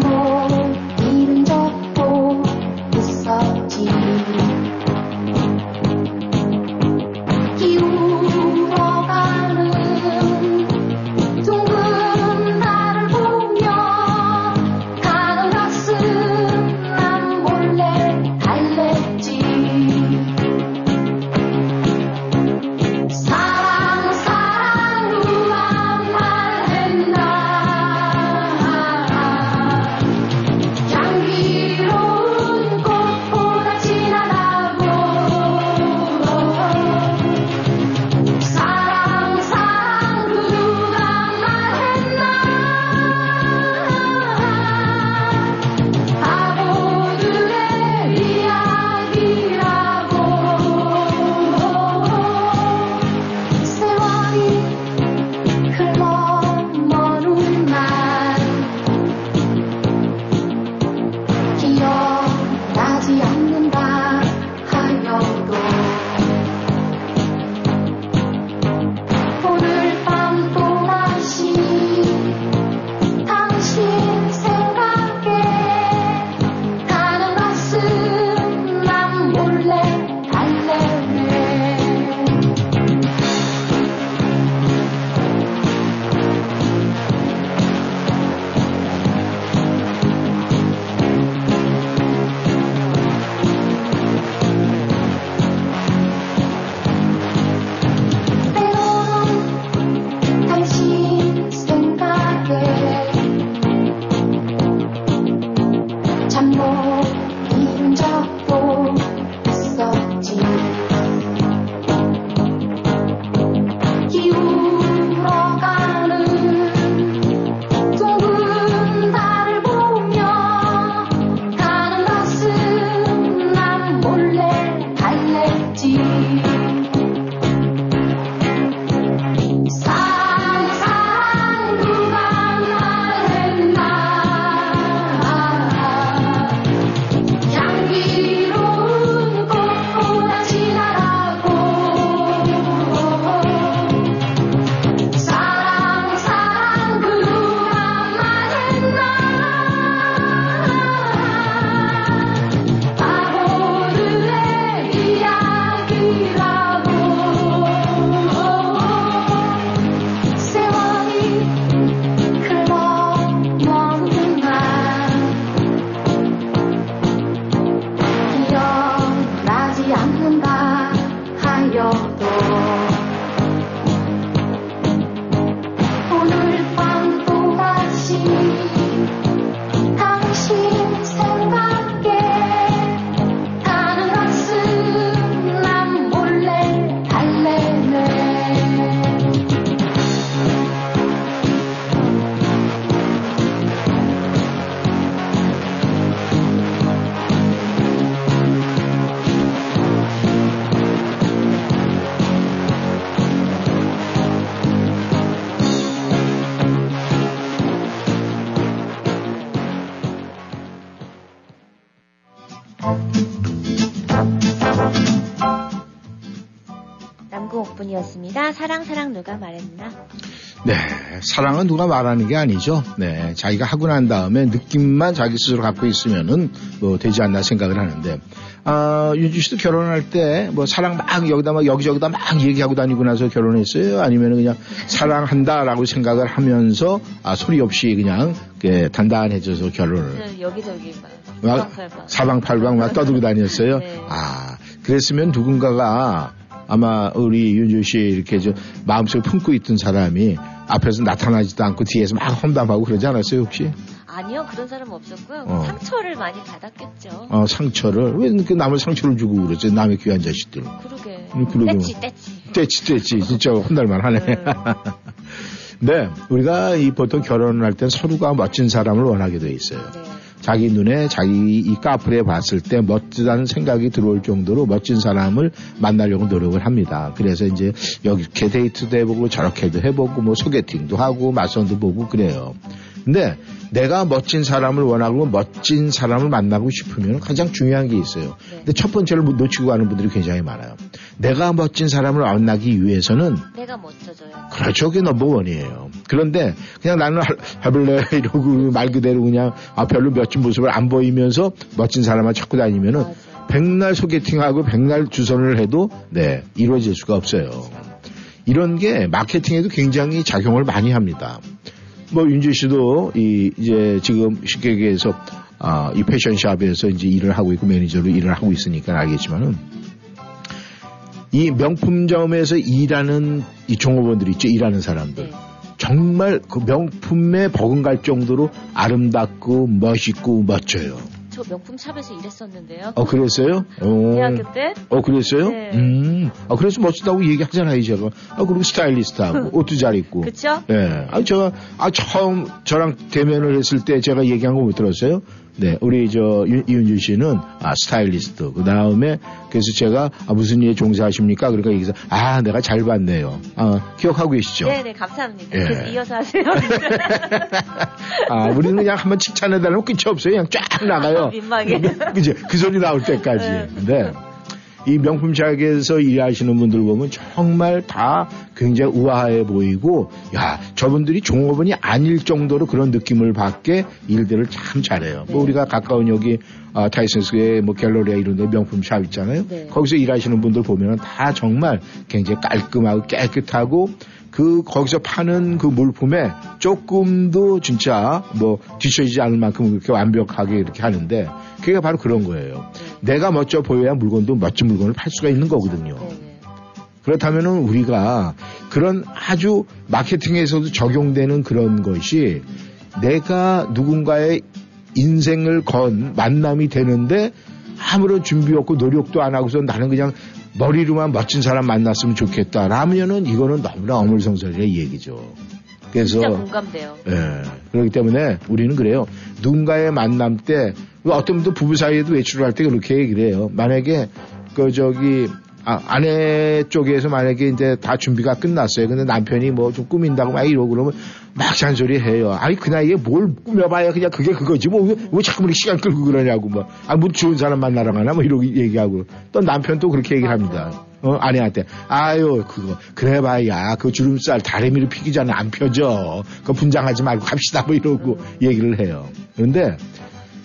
[SPEAKER 1] 사랑은 누가 말하는 게 아니죠. 네, 자기가 하고 난 다음에 느낌만 자기 스스로 갖고 있으면은 뭐 되지 않나 생각을 하는데, 아, 윤주 씨도 결혼할 때 뭐 사랑 막 여기다 막 여기저기다 막 얘기하고 다니고 나서 결혼했어요? 아니면 그냥 사랑한다라고 생각을 하면서 아, 소리 없이 그냥 이렇게 단단해져서 결혼을
[SPEAKER 2] 네, 여기저기
[SPEAKER 1] 막막
[SPEAKER 2] 사방팔방.
[SPEAKER 1] 사방팔방 막 떠들고 다녔어요.
[SPEAKER 2] 네.
[SPEAKER 1] 아, 그랬으면 누군가가 아마 우리 윤주 씨 이렇게 저 마음속에 품고 있던 사람이 앞에서 나타나지도 않고 뒤에서 막 험담하고 그러지 않았어요, 혹시?
[SPEAKER 2] 아니요 그런 사람 없었고요.
[SPEAKER 1] 어.
[SPEAKER 2] 상처를 많이 받았겠죠.
[SPEAKER 1] 어, 상처를, 왜 그 남을 상처를 주고 그러지? 남의 귀한 자식들.
[SPEAKER 2] 그러게.
[SPEAKER 1] 음, 그러게.
[SPEAKER 2] 떼치 떼치.
[SPEAKER 1] 떼치, 떼치. 진짜 혼날만 하네.
[SPEAKER 2] 음. [laughs]
[SPEAKER 1] 네, 우리가 이 보통 결혼을 할 땐 서로가 멋진 사람을 원하게 돼 있어요.
[SPEAKER 2] 네.
[SPEAKER 1] 자기 눈에 자기 이 카프에 봤을 때 멋지다는 생각이 들어올 정도로 멋진 사람을 만나려고 노력을 합니다. 그래서 이제 이렇게 데이트도 해보고 저렇게도 해보고 뭐 소개팅도 하고 맞선도 보고 그래요. 근데 내가 멋진 사람을 원하고 멋진 사람을 만나고 싶으면 가장 중요한 게 있어요.
[SPEAKER 2] 네.
[SPEAKER 1] 근데 첫 번째를 놓치고 가는 분들이 굉장히 많아요. 내가 멋진 사람을 만나기 위해서는
[SPEAKER 2] 내가 멋져져야.
[SPEAKER 1] 그렇죠. 그게 넘버원이에요. 그런데 그냥 나는 할- 해볼래 [laughs] 이러고 말 그대로 그냥 아 별로 멋진 모습을 안 보이면서 멋진 사람만 찾고 다니면은
[SPEAKER 2] 맞아.
[SPEAKER 1] 백날 소개팅하고 백날 주선을 해도 네 이루어질 수가 없어요. 이런 게 마케팅에도 굉장히 작용을 많이 합니다. 뭐 윤주 씨도 이 이제 지금 쉽게 얘기해서 아, 이 패션샵에서 이제 일을 하고 있고 매니저로 일을 하고 있으니까 알겠지만은 이 명품점에서 일하는 이 종업원들 있죠 일하는 사람들
[SPEAKER 2] 네.
[SPEAKER 1] 정말 그 명품에 버금갈 정도로 아름답고 멋있고 멋져요.
[SPEAKER 2] 저 명품 샵에서 일했었는데요.
[SPEAKER 1] 어 그랬어요? 어,
[SPEAKER 2] 대학교 때
[SPEAKER 1] 어 그랬어요?
[SPEAKER 2] 네.
[SPEAKER 1] 음, 아 그래서 멋지다고 얘기하잖아요 제가. 아 그리고 스타일리스트하고 [laughs] 옷도 잘 입고.
[SPEAKER 2] 그쵸?
[SPEAKER 1] 예. 아 제가 아 처음 저랑 대면을 했을 때 제가 얘기한 거 못 들었어요? 네, 우리 저 윤- 이윤주 씨는 아 스타일리스트. 그 다음에 그래서 제가 아, 무슨 일 종사하십니까? 그러니까 얘기해서 아 내가 잘 봤네요. 아 기억하고 계시죠?
[SPEAKER 2] 네네 감사합니다.
[SPEAKER 1] 예.
[SPEAKER 2] 이어서 하세요. [laughs]
[SPEAKER 1] 아, 우리는 그냥 한번 칭찬해달라면 끝이 없어요. 그냥 쫙 나가요. [laughs]
[SPEAKER 2] 민망해.
[SPEAKER 1] 그죠? 그 소리 나올 때까지.
[SPEAKER 2] 네.
[SPEAKER 1] 근데 이 명품샵에서 일하시는 분들 보면 정말 다 굉장히 우아해 보이고, 야, 저분들이 종업원이 아닐 정도로 그런 느낌을 받게 일들을 참 잘해요. 뭐 우리가 가까운 여기 아, 타이슨스의 뭐 갤러리아 이런 데 명품 샵 있잖아요.
[SPEAKER 2] 네.
[SPEAKER 1] 거기서 일하시는 분들 보면 다 정말 굉장히 깔끔하고 깨끗하고 그 거기서 파는 그 물품에 조금도 진짜 뭐 뒤처지지 않을 만큼 그렇게 완벽하게 이렇게 하는데 그게 바로 그런 거예요. 내가 멋져 보여야 물건도 멋진 물건을 팔 수가 있는 거거든요.
[SPEAKER 2] 네네.
[SPEAKER 1] 그렇다면은 우리가 그런 아주 마케팅에서도 적용되는 그런 것이 내가 누군가의 인생을 건 만남이 되는데 아무런 준비 없고 노력도 안 하고서 나는 그냥 머리로만 멋진 사람 만났으면 좋겠다. 라면은 이거는 너무나 어물성설이의 얘기죠. 그래서
[SPEAKER 2] 진짜 공감돼요.
[SPEAKER 1] 예. 그렇기 때문에 우리는 그래요. 누군가의 만남 때, 어떤 분도 부부 사이에도 외출을 할 때 그렇게 얘기를 해요. 만약에, 그, 저기, 아, 아내 쪽에서 만약에 이제 다 준비가 끝났어요. 근데 남편이 뭐 좀 꾸민다고 막 이러고 그러면 막 잔소리 해요. 아니, 그 나이에 뭘 꾸며봐야 그냥 그게 그거지. 뭐, 왜, 왜 자꾸 이렇게 시간 끌고 그러냐고 뭐. 아, 뭐 좋은 사람 만나러 가나 뭐 이러고 얘기하고. 또 남편 또 그렇게 얘기를 합니다. 어, 아내한테. 아유, 그거, 그래봐야, 그 주름살 다리미를 피기 전에 안 펴져. 그거 분장하지 말고 갑시다. 뭐 이러고 얘기를 해요. 그런데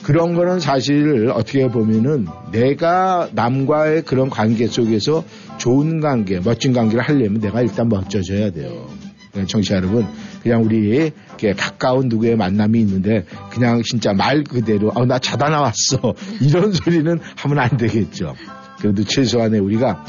[SPEAKER 1] 그런 거는 사실 어떻게 보면은 내가 남과의 그런 관계 속에서 좋은 관계, 멋진 관계를 하려면 내가 일단 멋져져야 돼요. 네, 청취자 여러분, 그냥 우리 가까운 누구의 만남이 있는데 그냥 진짜 말 그대로 어, 나 자다 나왔어 [laughs] 이런 소리는 하면 안 되겠죠. 그래도 최소한의 우리가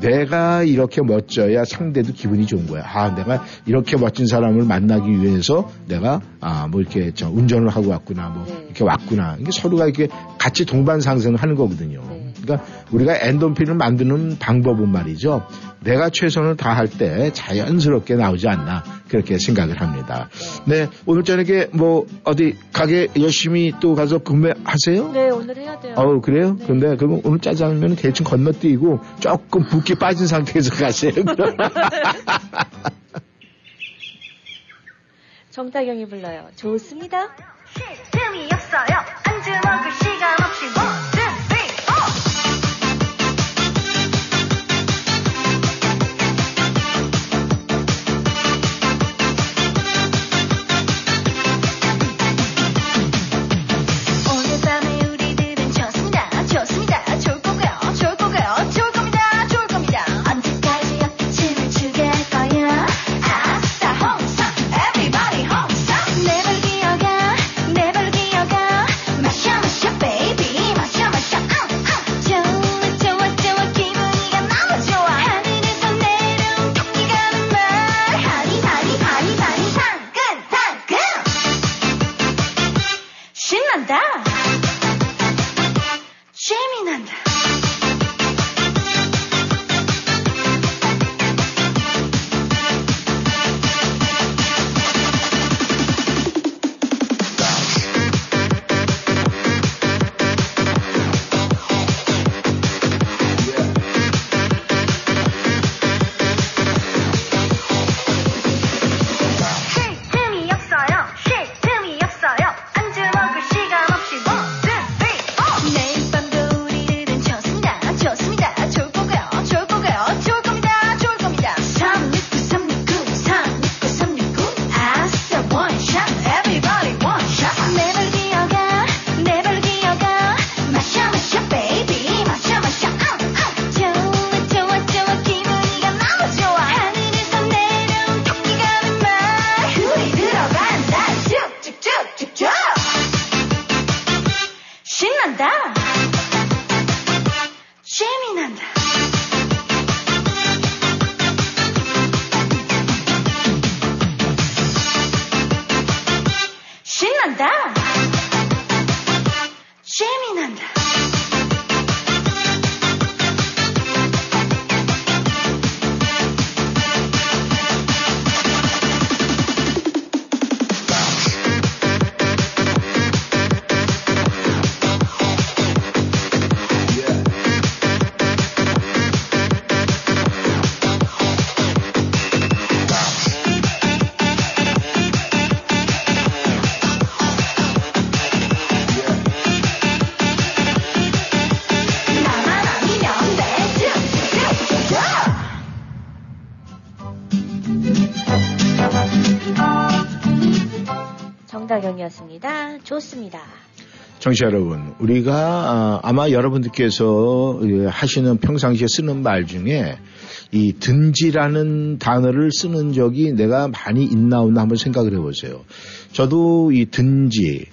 [SPEAKER 1] 내가 이렇게 멋져야 상대도 기분이 좋은 거야. 아, 내가 이렇게 멋진 사람을 만나기 위해서 내가 아, 뭐 이렇게 저 운전을 하고 왔구나. 뭐
[SPEAKER 2] 네.
[SPEAKER 1] 이렇게 왔구나. 이게 서로가 이렇게 같이 동반 상승을 하는 거거든요.
[SPEAKER 2] 네.
[SPEAKER 1] 그러니까 우리가 엔돌핀을 만드는 방법은 말이죠. 내가 최선을 다할 때 자연스럽게 나오지 않나 그렇게 생각을 합니다. 네, 오늘 저녁에 뭐 어디 가게 열심히 또 가서 구매하세요?
[SPEAKER 2] 네, 오늘 해야 돼요.
[SPEAKER 1] 어우 그래요?
[SPEAKER 2] 네.
[SPEAKER 1] 근데 그럼 오늘 짜장면 대충 건너뛰고 조금 붓기 빠진 상태에서 가세요. [laughs]
[SPEAKER 2] 정다경이 불러요. 좋습니다.
[SPEAKER 4] 틈이 없어요. 안주 먹을 시
[SPEAKER 2] 좋습니다.
[SPEAKER 1] 청취자 여러분, 우리가 아, 마 여러분들께서 예, 하시는 평상시에 쓰는 말 중에 이 든지라는 단어를 쓰는 적이 내가 많이 있나 없나 한번 생각을 해보세요. 저도 이 든지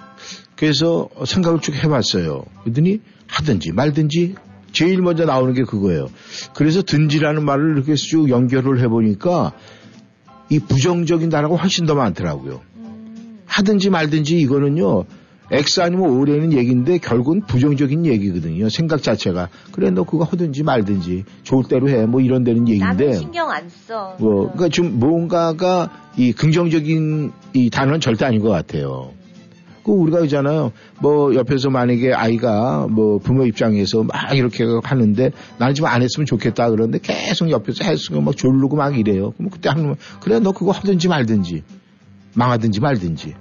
[SPEAKER 1] 그래서 생각을 쭉 해봤어요. 그러더니 하든지 말든지 제일 먼저 나오는 게 그거예요. 그래서 든지라는 말을 이렇게 쭉 연결을 해보니까 이 부정적인 단어가 훨씬 더 많더라고요. 하든지 말든지 이거는요. X 아니면 O라는 얘기인데 결국은 부정적인 얘기거든요. 생각 자체가. 그래 너 그거 하든지 말든지 좋을 대로 해. 뭐 이런 데는 얘기인데.
[SPEAKER 2] 나는 신경 안 써.
[SPEAKER 1] 뭐 그러니까 좀 뭔가가 이 긍정적인 이 단어는 절대 아닌 것 같아요. 그 우리가 있잖아요. 뭐 옆에서 만약에 아이가 뭐 부모 입장에서 막 이렇게 하는데 나는 지금 안 했으면 좋겠다 그러는데 계속 옆에서 했으면 막 졸르고 막 이래요. 그럼 그때 하면 그래 너 그거 하든지 말든지 망하든지 말든지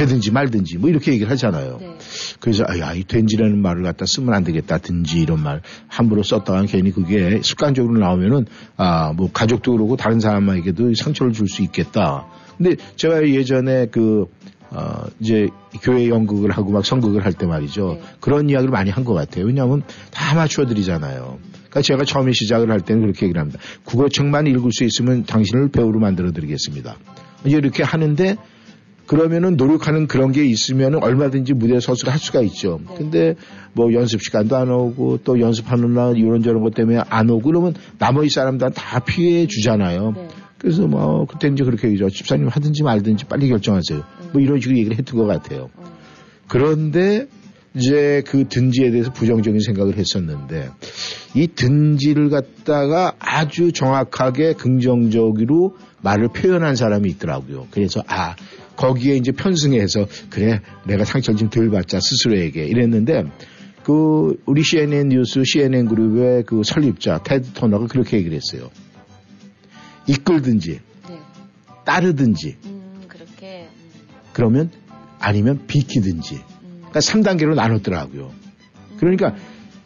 [SPEAKER 1] 되든지 말든지 뭐 이렇게 얘기를 하잖아요.
[SPEAKER 2] 네.
[SPEAKER 1] 그래서 아야 이 된지라는 말을 갖다 쓰면 안 되겠다 든지 이런 말 함부로 썼다가 괜히 그게 습관적으로 나오면은 아 뭐 가족도 그러고 다른 사람에게도 상처를 줄 수 있겠다. 근데 제가 예전에 그 어, 이제 교회 연극을 하고 막 성극을 할 때 말이죠.
[SPEAKER 2] 네.
[SPEAKER 1] 그런 이야기를 많이 한 것 같아요. 왜냐하면 다 아마추어들이잖아요. 그러니까 제가 처음에 시작을 할 때는 그렇게 얘기를 합니다. 국어책만 읽을 수 있으면 당신을 배우로 만들어 드리겠습니다. 이제 이렇게 하는데 그러면은 노력하는 그런 게 있으면은 얼마든지 무대에 서수를 할 수가 있죠.
[SPEAKER 2] 네.
[SPEAKER 1] 근데 뭐 연습 시간도 안 오고 또 연습하는 날 이런저런 것 때문에 안 오고 그러면 나머지 사람들은 다 피해 주잖아요.
[SPEAKER 2] 네.
[SPEAKER 1] 그래서 뭐 그때 이제 그렇게 얘기죠. 집사님 하든지 말든지 빨리 결정하세요. 뭐 이런 식으로 얘기를 했던 것 같아요.
[SPEAKER 2] 음.
[SPEAKER 1] 그런데 이제 그 든지에 대해서 부정적인 생각을 했었는데 이 든지를 갖다가 아주 정확하게 긍정적으로 말을 표현한 사람이 있더라고요. 그래서 아 거기에 이제 편승해서 그래 내가 상처를 좀 덜 받자 스스로에게 이랬는데 그 우리 CNN 뉴스 CNN 그룹의 그 설립자 테드 터너가 그렇게 얘기를 했어요. 이끌든지
[SPEAKER 2] 네.
[SPEAKER 1] 따르든지
[SPEAKER 2] 음, 그렇게. 음,
[SPEAKER 1] 그러면 아니면 비키든지
[SPEAKER 2] 음.
[SPEAKER 1] 그러니까 3단계로 나눴더라고요. 그러니까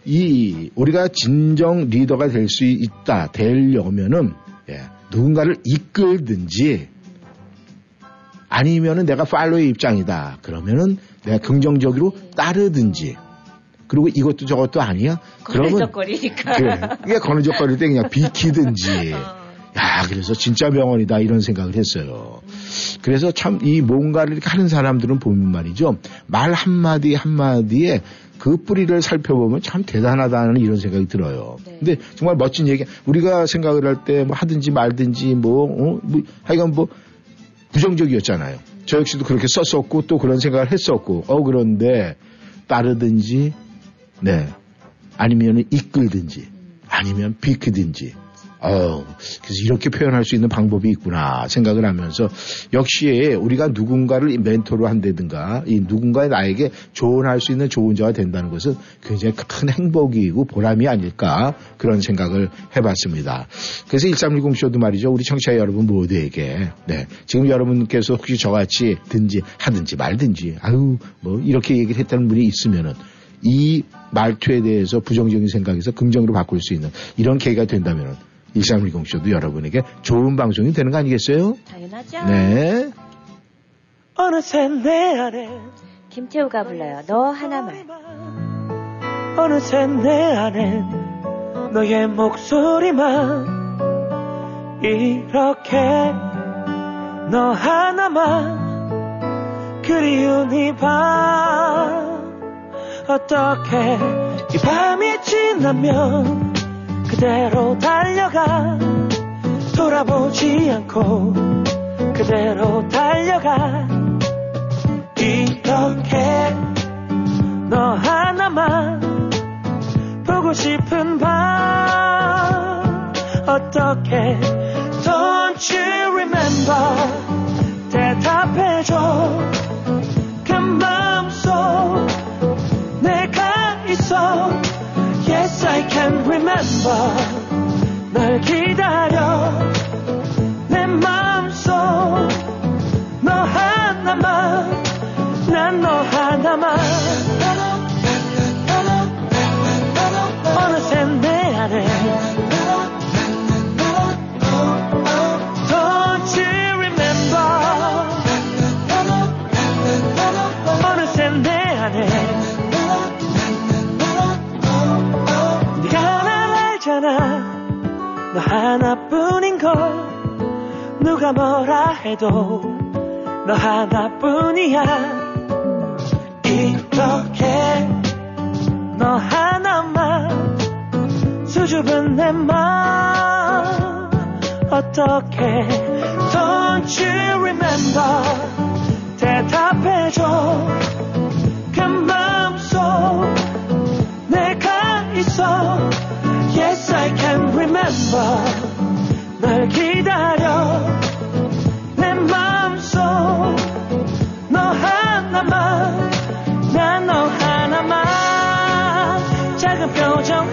[SPEAKER 1] 이 우리가 진정 리더가 될 수 있다 되려면은 예, 누군가를 이끌든지 아니면은 내가 팔로의 입장이다 그러면은 내가 긍정적으로 따르든지 그리고 이것도 저것도 아니야 그러면
[SPEAKER 2] 거리적거리니까.
[SPEAKER 1] 그래 이게 거느적거릴 때 그냥 비키든지 [laughs]
[SPEAKER 2] 어.
[SPEAKER 1] 야 그래서 진짜 명언이다 이런 생각을 했어요. 그래서 참 이 뭔가를 이렇게 하는 사람들은 보면 말이죠. 말 한마디 한마디에 그 뿌리를 살펴보면 참 대단하다는 이런 생각이 들어요.
[SPEAKER 2] 네.
[SPEAKER 1] 근데 정말 멋진 얘기. 우리가 생각을 할 때 뭐 하든지 말든지 뭐, 어? 뭐 하여간 뭐 부정적이었잖아요. 저 역시도 그렇게 썼었고 또 그런 생각을 했었고 어 그런데 따르든지 네 아니면 이끌든지 아니면 비키든지 어, 그래서 이렇게 표현할 수 있는 방법이 있구나 생각을 하면서 역시 우리가 누군가를 이 멘토로 한다든가 이 누군가의 나에게 조언할 수 있는 조언자가 된다는 것은 굉장히 큰 행복이고 보람이 아닐까 그런 생각을 해봤습니다. 그래서 1310 쇼도 말이죠. 우리 청취자 여러분 모두에게 네, 지금 여러분께서 혹시 저같이 든지 하든지 말든지 아유 뭐 이렇게 얘기를 했다는 분이 있으면은 이 말투에 대해서 부정적인 생각에서 긍정으로 바꿀 수 있는 이런 계기가 된다면은 1310쇼도 여러분에게 좋은 방송이 되는 거 아니겠어요?
[SPEAKER 2] 당연하죠.
[SPEAKER 1] 네.
[SPEAKER 6] 어느새 내 안에
[SPEAKER 2] 김태우가 불러요. 너 하나만.
[SPEAKER 6] 어느새 내 안에 너의 목소리만 이렇게 너 하나만 그리운 이밤 어떻게 이 밤이 지나면 그대로 달려가 돌아보지 않고 그대로 달려가. 이렇게 너 하나만 보고 싶은 밤 어떻게 Don't you remember? 대답해줘 and remember. 하나뿐인 걸 누가 뭐라 해도 너 하나뿐이야. 이렇게 너 하나만 수줍은 내 맘 어떻게 Don't you remember? 대답해줘. 그 마음속 remember 널 기다려. 내 마음속 너 하나만 난 너 하나만. 작은 표정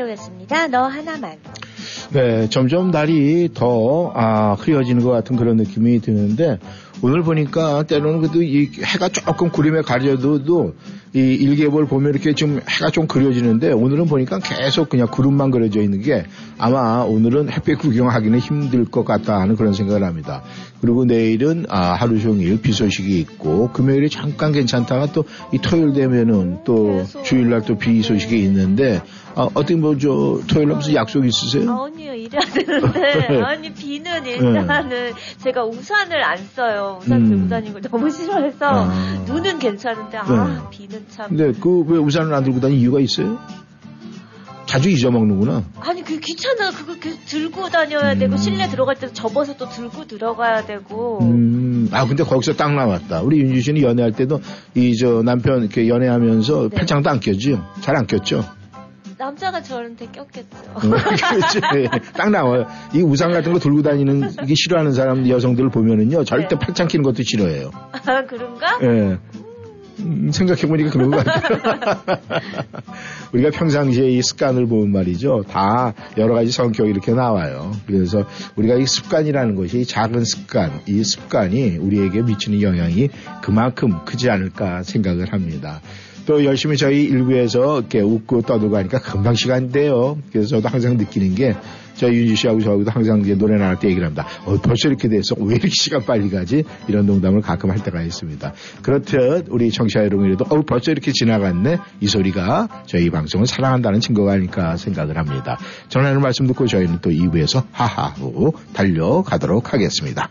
[SPEAKER 2] 김태우였습니다. 너 하나만.
[SPEAKER 1] 네, 점점 날이 더, 아, 흐려지는 것 같은 그런 느낌이 드는데, 오늘 보니까 때로는 그래도 이 해가 조금 구름에 가려도 이 일개월 보면 이렇게 좀 해가 좀 그려지는데 오늘은 보니까 계속 그냥 구름만 그려져 있는 게 아마 오늘은 햇빛 구경하기는 힘들 것 같다 하는 그런 생각을 합니다. 그리고 내일은 아, 하루 종일 비 소식이 있고 금요일에 잠깐 괜찮다가 또 이 토요일 되면은 또. 주일날 또 비 소식이 있는데 아, 어떻게 뭐저 토요일 날 무슨 약속 있으세요?
[SPEAKER 2] 아, 언니요, 일해야 되는데. [laughs] 아니, 비는 일단은 제가 우산을 안 써요. 우산
[SPEAKER 1] 음.
[SPEAKER 2] 들고 다니는 걸 너무 싫어해서.
[SPEAKER 1] 아.
[SPEAKER 2] 눈은 괜찮은데, 아,
[SPEAKER 1] 네.
[SPEAKER 2] 비는 참.
[SPEAKER 1] 근데 그 왜 우산을 안 들고 다니는 이유가 있어요? 자주 잊어먹는구나.
[SPEAKER 2] 아니, 그 귀찮아. 그거 그 들고 다녀야 되고,
[SPEAKER 1] 음.
[SPEAKER 2] 실내 들어갈 때도 접어서 또 들고 들어가야 되고.
[SPEAKER 1] 음, 아, 근데 거기서 딱 나왔다. 우리 윤주 씨는 연애할 때도 이 저 남편 이렇게 연애하면서
[SPEAKER 2] 네.
[SPEAKER 1] 팔짱 도 안 꼈죠? 잘안 꼈죠?
[SPEAKER 2] 남자가 저한테 꼈겠죠.
[SPEAKER 1] 음, 그렇죠. 예, 딱 나와요. 이 우산 같은 거 들고 다니는 이게 싫어하는 사람 여성들 을 보면은요, 절대
[SPEAKER 2] 네.
[SPEAKER 1] 팔짱 끼는 것도 싫어해요.
[SPEAKER 2] 아, 그런가?
[SPEAKER 1] 예. 음, 생각해보니까 그런 것 같아요. [laughs] 우리가 평상시에 이 습관을 보면 말이죠. 다 여러 가지 성격이 이렇게 나와요. 그래서 우리가 이 습관이라는 것이 이 작은 습관, 이 습관이 우리에게 미치는 영향이 그만큼 크지 않을까 생각을 합니다. 또 열심히 저희 일부에서 이렇게 웃고 떠들고 하니까 금방 시간이 돼요. 그래서 저도 항상 느끼는 게 저희 윤주 씨하고 저하고도 항상 이제 노래 나갈 때 얘기를 합니다. 어, 벌써 이렇게 돼서 왜 이렇게 시간 빨리 가지? 이런 농담을 가끔 할 때가 있습니다. 그렇듯 우리 청취자 여러분이라도 어, 벌써 이렇게 지나갔네? 이 소리가 저희 방송을 사랑한다는 증거가 아닐까 생각을 합니다. 전하는 말씀 듣고 저희는 또 2부에서 하하호 달려가도록 하겠습니다.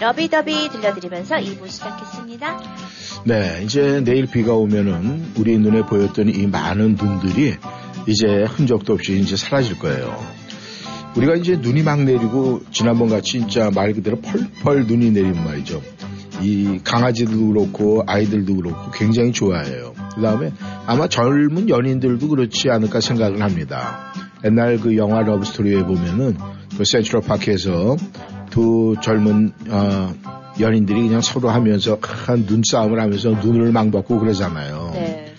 [SPEAKER 4] 러비더비
[SPEAKER 2] 들려드리면서 2부 시작했습니다.
[SPEAKER 1] 네, 이제 내일 비가 오면은 우리 눈에 보였던 이 많은 눈들이 이제 흔적도 없이 이제 사라질 거예요. 우리가 이제 눈이 막 내리고 지난번 같이 진짜 말 그대로 펄펄 눈이 내리면 말이죠. 이 강아지들도 그렇고 아이들도 그렇고 굉장히 좋아해요. 그 다음에 아마 젊은 연인들도 그렇지 않을까 생각을 합니다. 옛날 그 영화 러브스토리에 보면은 그 센트럴 파크에서 두 젊은 어, 연인들이 그냥 서로 하면서 큰 눈싸움을 하면서 눈을 막 먹고 그러잖아요.
[SPEAKER 2] 네.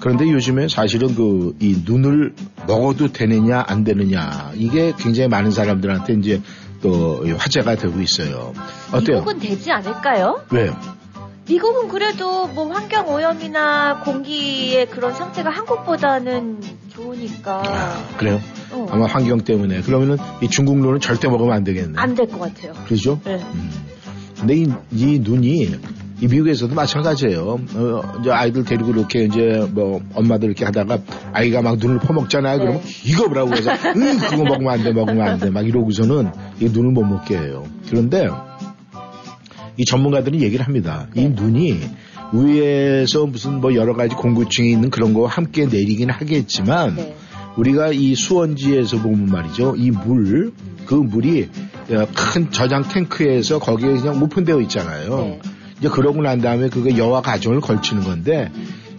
[SPEAKER 1] 그런데 요즘에 사실은 그 이 눈을 먹어도 되느냐 안 되느냐 이게 굉장히 많은 사람들한테 이제 또 화제가 되고 있어요. 어때요?
[SPEAKER 2] 미국은 되지 않을까요?
[SPEAKER 1] 왜요?
[SPEAKER 2] 미국은 그래도 뭐 환경 오염이나 공기의 그런 상태가 한국보다는 좋으니까
[SPEAKER 1] 아, 그래요?
[SPEAKER 2] 어,
[SPEAKER 1] 아마 환경 때문에 그러면은 이 중국 눈은 절대 먹으면 안 되겠네.
[SPEAKER 2] 안 될 것 같아요.
[SPEAKER 1] 그렇죠?
[SPEAKER 2] 네.
[SPEAKER 1] 음. 근데 이, 이 눈이 이 미국에서도 마찬가지예요. 어, 이제 아이들 데리고 이렇게 이제 뭐 엄마들 이렇게 하다가 아이가 막 눈을 퍼먹잖아요.
[SPEAKER 2] 네.
[SPEAKER 1] 그러면 이거 보라고 해서 음, 그거 먹으면 안 돼, 먹으면 안 돼. 막 이러고서는 이 눈을 못 먹게 해요. 그런데 이 전문가들은 얘기를 합니다. 이
[SPEAKER 2] 네.
[SPEAKER 1] 눈이 위에서 무슨 뭐 여러 가지 공구층이 있는 그런 거와 함께 내리긴 하겠지만
[SPEAKER 2] 네.
[SPEAKER 1] 우리가 이 수원지에서 보면 말이죠. 이 물, 그 물이 어, 큰 저장 탱크에서 거기에 그냥 오픈되어 있잖아요.
[SPEAKER 2] 네.
[SPEAKER 1] 이제 그러고 난 다음에 그게 여와 가정을 걸치는 건데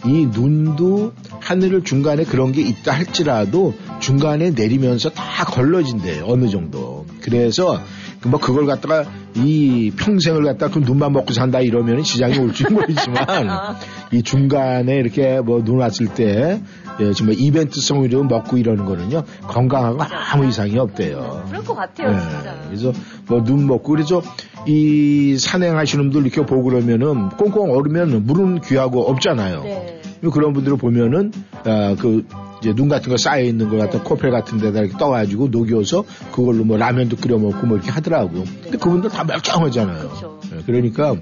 [SPEAKER 1] 이 눈도 하늘을 중간에 그런 게 있다 할지라도 중간에 내리면서 다 걸러진대요. 어느 정도. 그래서 그뭐 그걸 갖다가 이 평생을 갖다가 그 눈만 먹고 산다 이러면 지장이 올지 모르지만 [laughs]
[SPEAKER 2] 아.
[SPEAKER 1] 이 중간에 이렇게 뭐 눈 왔을 때 예, 정말 이벤트성으로 먹고 이러는 거는요 건강하고 아무 이상이 없대요.
[SPEAKER 2] 그럴 것 같아요,
[SPEAKER 1] 네,
[SPEAKER 2] 진짜.
[SPEAKER 1] 그래서 뭐 눈 먹고 그래서 이 산행하시는 분들 이렇게 보고 그러면은 꽁꽁 얼으면 물은 귀하고 없잖아요.
[SPEAKER 2] 네.
[SPEAKER 1] 그런 분들을 보면은 아, 그 이제 눈 같은 거 쌓여 있는 거 갖다
[SPEAKER 2] 네.
[SPEAKER 1] 코펠 같은 데다 이렇게 떠가지고 녹여서 그걸로 뭐 라면도 끓여 먹고 뭐 이렇게 하더라고요. 근데 그분들 다 멀쩡하잖아요. 예, 그러니까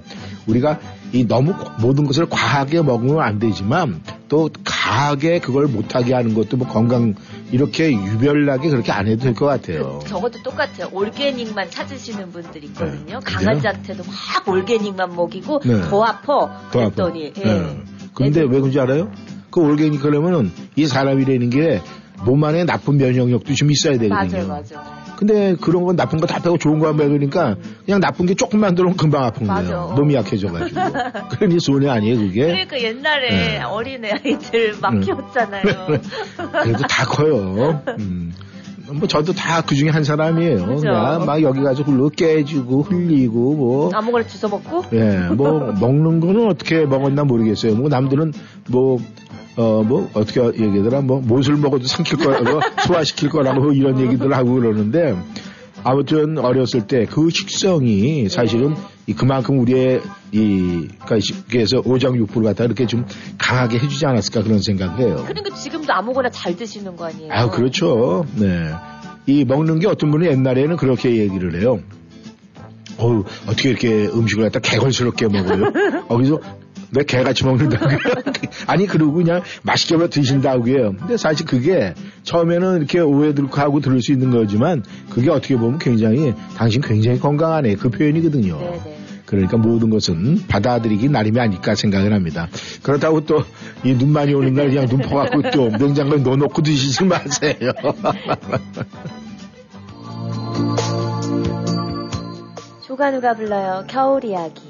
[SPEAKER 1] 우리가 이 너무 모든 것을 과하게 먹으면 안 되지만 또 강하게 그걸 못하게 하는 것도 뭐 건강 이렇게 유별나게 그렇게 안 해도 될 것 같아요.
[SPEAKER 2] 저것도 똑같아요. 올게닉만 찾으시는 분들 있거든요.
[SPEAKER 1] 네.
[SPEAKER 2] 강아지한테도 막 올게닉만 먹이고
[SPEAKER 1] 네.
[SPEAKER 2] 더 아파.
[SPEAKER 1] 더 아파.
[SPEAKER 2] 그랬더니 예.
[SPEAKER 1] 예. 근데 왜 그런지 알아요? 그 올게닉 그러면은 이 사람이라는 게 몸 안에 나쁜 면역력도 좀 있어야 되거든요.
[SPEAKER 2] 맞아요, 맞아요.
[SPEAKER 1] 근데 그런 건 나쁜 거 다 빼고 좋은 거만 먹으니까 그냥 나쁜 게 조금만 들어오면 금방 아픈 거예요.
[SPEAKER 2] 맞아.
[SPEAKER 1] 몸이 약해져가지고. [laughs] 그러니 손해 아니에요, 그게?
[SPEAKER 2] 그러니까 옛날에
[SPEAKER 1] 네.
[SPEAKER 2] 어린 아이들 막
[SPEAKER 1] 음.
[SPEAKER 2] 키웠잖아요.
[SPEAKER 1] 그래도 다 커요. 음. 뭐 저도 다 그 중에 한 사람이에요.
[SPEAKER 2] 그죠.
[SPEAKER 1] 그냥 막 여기 가서 굴러 깨지고 흘리고 뭐.
[SPEAKER 2] 아무거나 주워 먹고
[SPEAKER 1] 예, 뭐 먹는 거는 어떻게 먹었나 모르겠어요. 뭐 남들은 뭐 어, 뭐, 어떻게 얘기하더라, 뭐, 못을 먹어도 삼킬 거라고, 소화시킬 거라고 이런 얘기들 하고 그러는데, 아무튼 어렸을 때 그 식성이 사실은 이 그만큼 우리의 이, 그래서 오장육부를 갖다 이렇게 좀 강하게 해주지 않았을까 그런 생각을 해요.
[SPEAKER 2] 그러니까 지금도 아무거나 잘 드시는 거 아니에요?
[SPEAKER 1] 아, 그렇죠. 네. 이 먹는 게 어떤 분은 옛날에는 그렇게 얘기를 해요. 어우, 어떻게 이렇게 음식을 갖다 개걸스럽게 먹어요? 거기서 왜 개같이 먹는다고 해요? [laughs] 아니, 그러고 그냥 맛있게 뭐 드신다고 해요. 근데 사실 그게 처음에는 이렇게 오해들하고 들을 수 있는 거지만 그게 어떻게 보면 굉장히 당신 굉장히 건강하네. 그 표현이거든요.
[SPEAKER 2] 네네.
[SPEAKER 1] 그러니까 모든 것은 받아들이기 나름이 아닐까 생각을 합니다. 그렇다고 또 이 눈 많이 오는 날 그냥 눈 퍼갖고 또 [laughs] 냉장고에 넣어놓고 드시지 마세요. [laughs]
[SPEAKER 2] 조가누가 불러요. 겨울 이야기.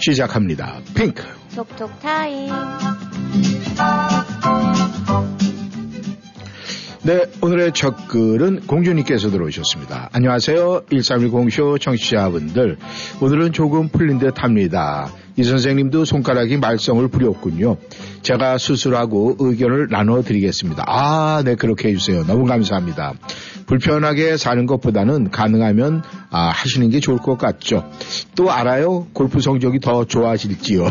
[SPEAKER 1] 시작합니다. 핑크.
[SPEAKER 2] 톡톡 타임.
[SPEAKER 1] 네, 오늘의 첫 글은 공주님께서 들어오셨습니다. 안녕하세요. 1310쇼 청취자분들. 오늘은 조금 풀린 듯 합니다. 이 선생님도 손가락이 말썽을 부렸군요. 제가 수술하고 의견을 나눠드리겠습니다. 아, 네, 그렇게 해주세요. 너무 감사합니다. 불편하게 사는 것보다는 가능하면 아, 하시는 게 좋을 것 같죠. 또 알아요? 골프 성적이 더 좋아질지요.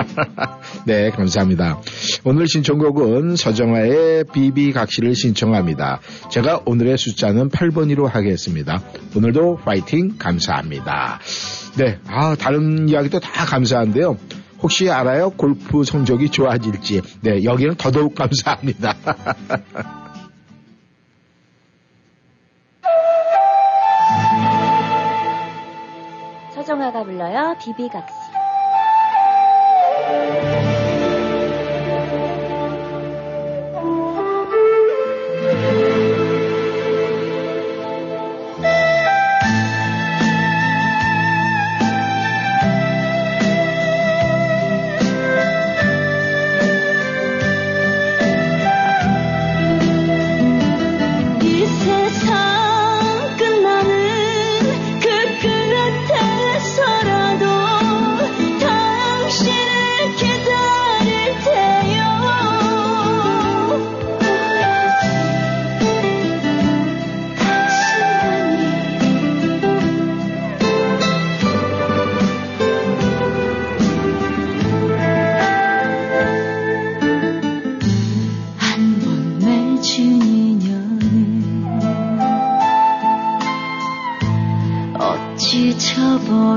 [SPEAKER 1] [laughs] 네, 감사합니다. 오늘 신청곡은 서정아의 비비각시를 신청합니다. 제가 오늘의 숫자는 8번으로 하겠습니다. 오늘도 파이팅 감사합니다. 네, 아, 다른 이야기도 다 감사한데요. 혹시 알아요? 골프 성적이 좋아질지. 네, 여기는 더더욱 감사합니다. [laughs]
[SPEAKER 2] 서정아가 불러요. 비비각시.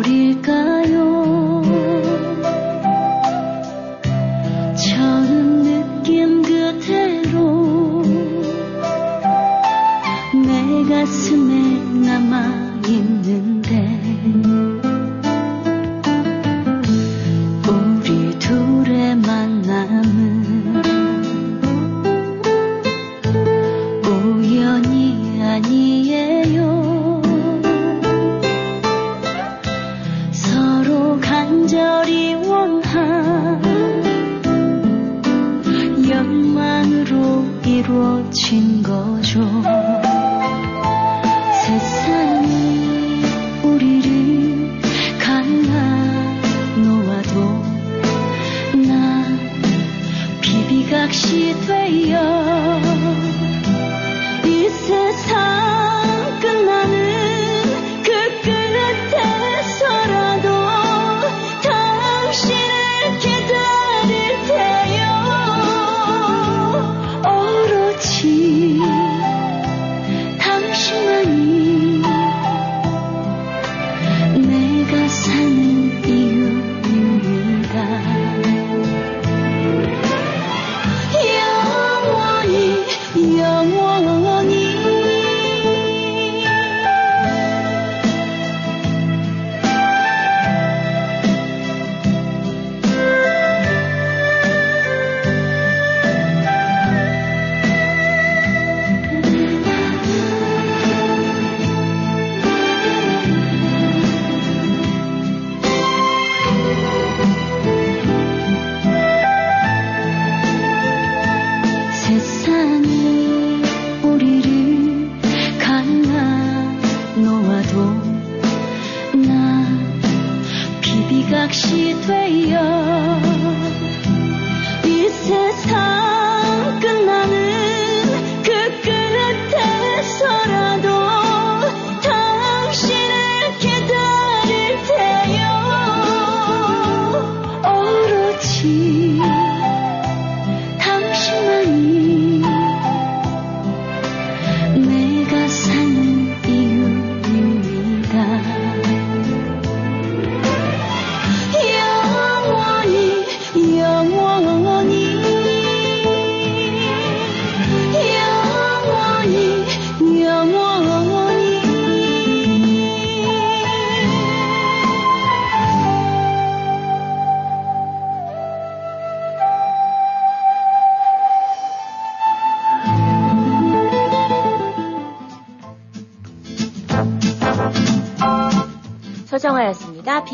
[SPEAKER 4] 미쳐버릴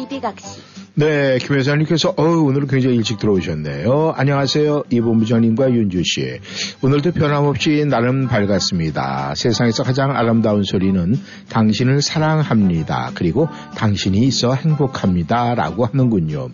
[SPEAKER 2] 서정아였습니다. 비비각시.
[SPEAKER 1] 네, 김 회장님께서 어 오늘은 굉장히 일찍 들어오셨네요. 안녕하세요. 이본부장님과 윤주 씨. 오늘도 변함없이 나름 밝았습니다. 세상에서 가장 아름다운 소리는 당신을 사랑합니다. 그리고 당신이 있어 행복합니다. 라고 하는군요.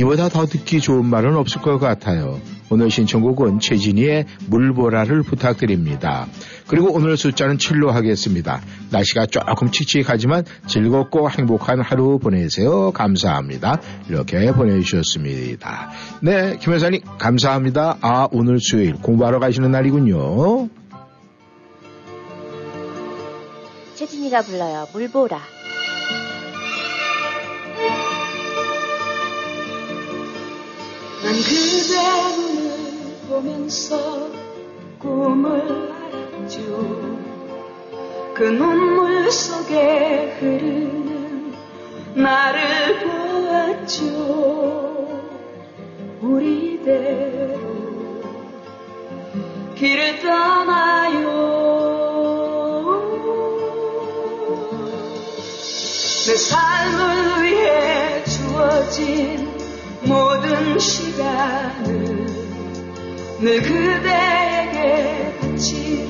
[SPEAKER 1] 이보다 더 듣기 좋은 말은 없을 것 같아요. 오늘 신청곡은 최진희의 물보라를 부탁드립니다. 그리고 오늘 숫자는 7로 하겠습니다. 날씨가 조금 칙칙하지만 즐겁고 행복한 하루 보내세요. 감사합니다. 이렇게 보내주셨습니다. 네, 김 회사님 감사합니다. 아, 오늘 수요일 공부하러 가시는 날이군요.
[SPEAKER 2] 최진이가 불러요. 물보라.
[SPEAKER 4] 난 그대 눈을 보면서 꿈을 알았죠. 그 눈물 속에 흐르는 나를 보았죠. 우리대로 길을 떠나요. 내 삶을 위해 주어진 모든 시간을 늘 그대에게 바치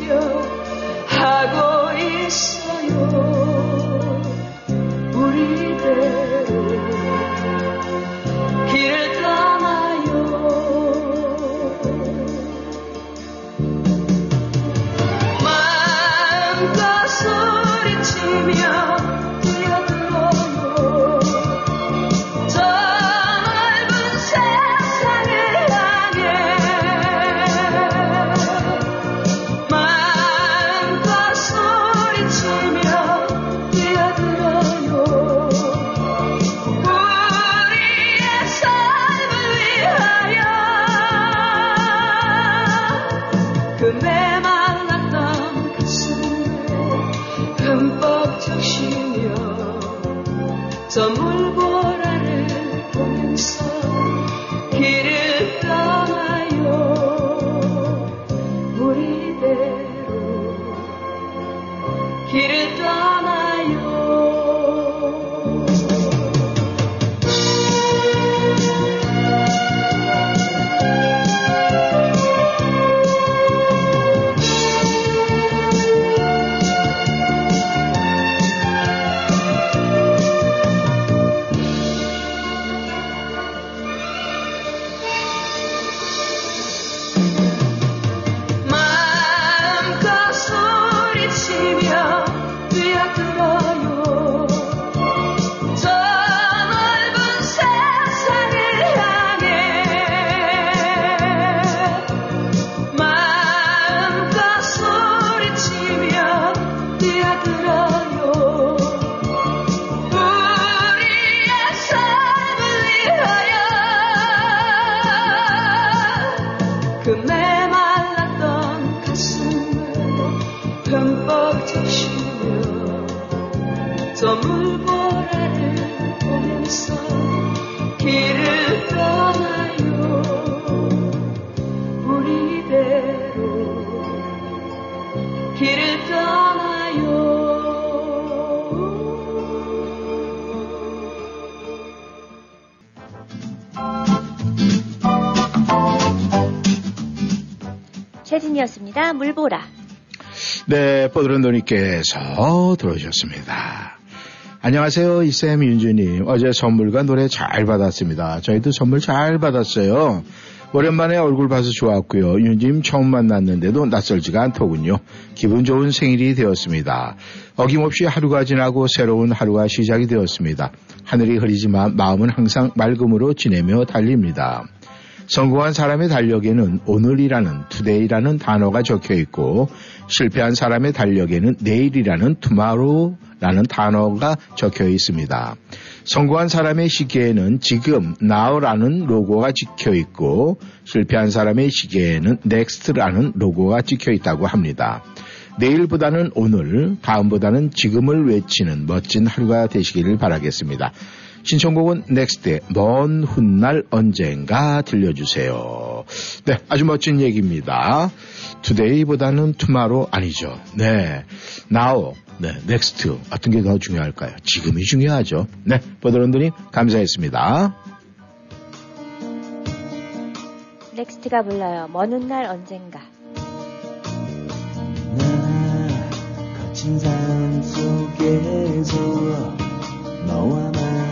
[SPEAKER 2] 최진이었습니다. 물보라.
[SPEAKER 1] 네, 뽀드런도님께서 들어오셨습니다. 안녕하세요, 이쌤 윤주님. 어제 선물과 노래 잘 받았습니다. 저희도 선물 잘 받았어요. 오랜만에 얼굴 봐서 좋았고요. 윤주님 처음 만났는데도 낯설지가 않더군요. 기분 좋은 생일이 되었습니다. 어김없이 하루가 지나고 새로운 하루가 시작이 되었습니다. 하늘이 흐리지만 마음은 항상 맑음으로 지내며 달립니다. 성공한 사람의 달력에는 오늘이라는 today라는 단어가 적혀 있고 실패한 사람의 달력에는 내일이라는 tomorrow라는 단어가 적혀 있습니다. 성공한 사람의 시계에는 지금 now라는 로고가 찍혀 있고 실패한 사람의 시계에는 next라는 로고가 찍혀 있다고 합니다. 내일보다는 오늘, 다음보다는 지금을 외치는 멋진 하루가 되시기를 바라겠습니다. 신청곡은 넥스트의 먼 훗날 언젠가 들려주세요. 네, 아주 멋진 얘기입니다. today보다는 tomorrow 아니죠. 네, now, 네, next 어떤 게 더 중요할까요? 지금이 중요하죠. 네, 보드런드님 감사했습니다.
[SPEAKER 2] 넥스트가 불러요. 먼 훗날 언젠가.
[SPEAKER 3] 나 거친 삶 속에서 너와 나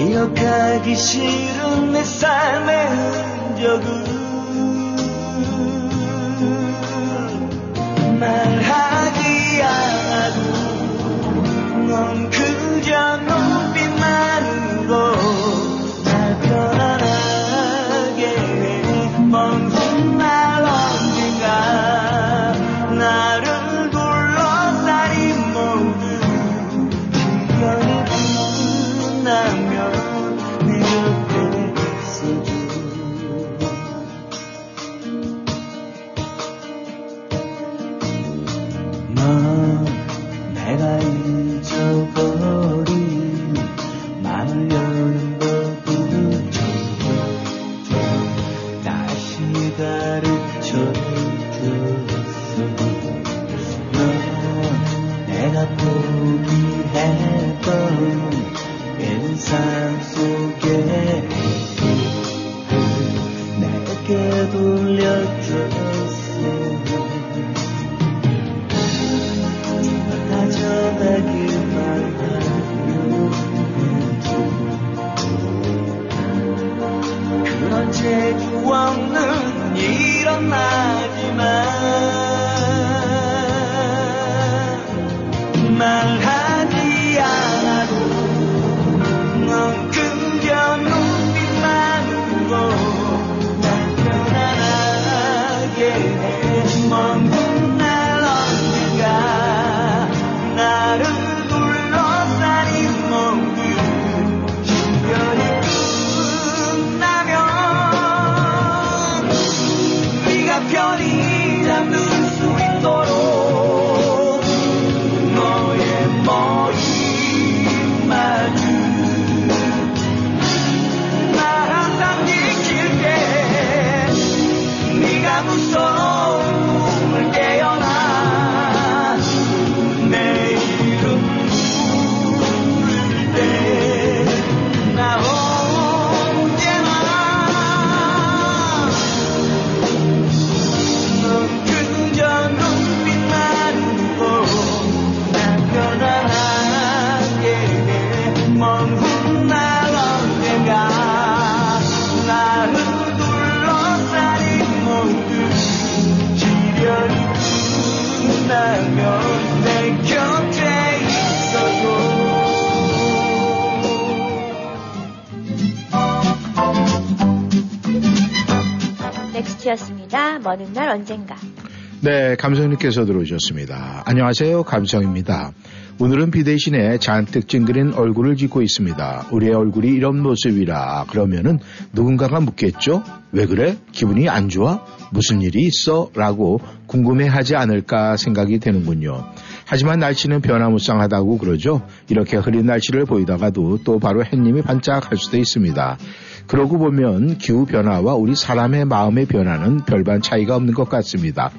[SPEAKER 3] 기억하기 싫은 내 삶의 흔적을 말하지 않아도 넌 그저 눈 먼 훗날 언젠가. 네,
[SPEAKER 1] 감성님께서 들어오셨습니다. 안녕하세요, 감성입니다. 오늘은 비 대신에 잔뜩 찡그린 얼굴을 짓고 있습니다. 우리의 얼굴이 이런 모습이라 그러면은 누군가가 묻겠죠? 왜 그래? 기분이 안 좋아? 무슨 일이 있어? 라고 궁금해하지 않을까 생각이 되는군요. 하지만 날씨는 변화무쌍하다고 그러죠. 이렇게 흐린 날씨를 보이다가도 또 바로 햇님이 반짝할 수도 있습니다. 그러고 보면 기후 변화와 우리 사람의 마음의 변화는 별반 차이가 없는 것 같습니다.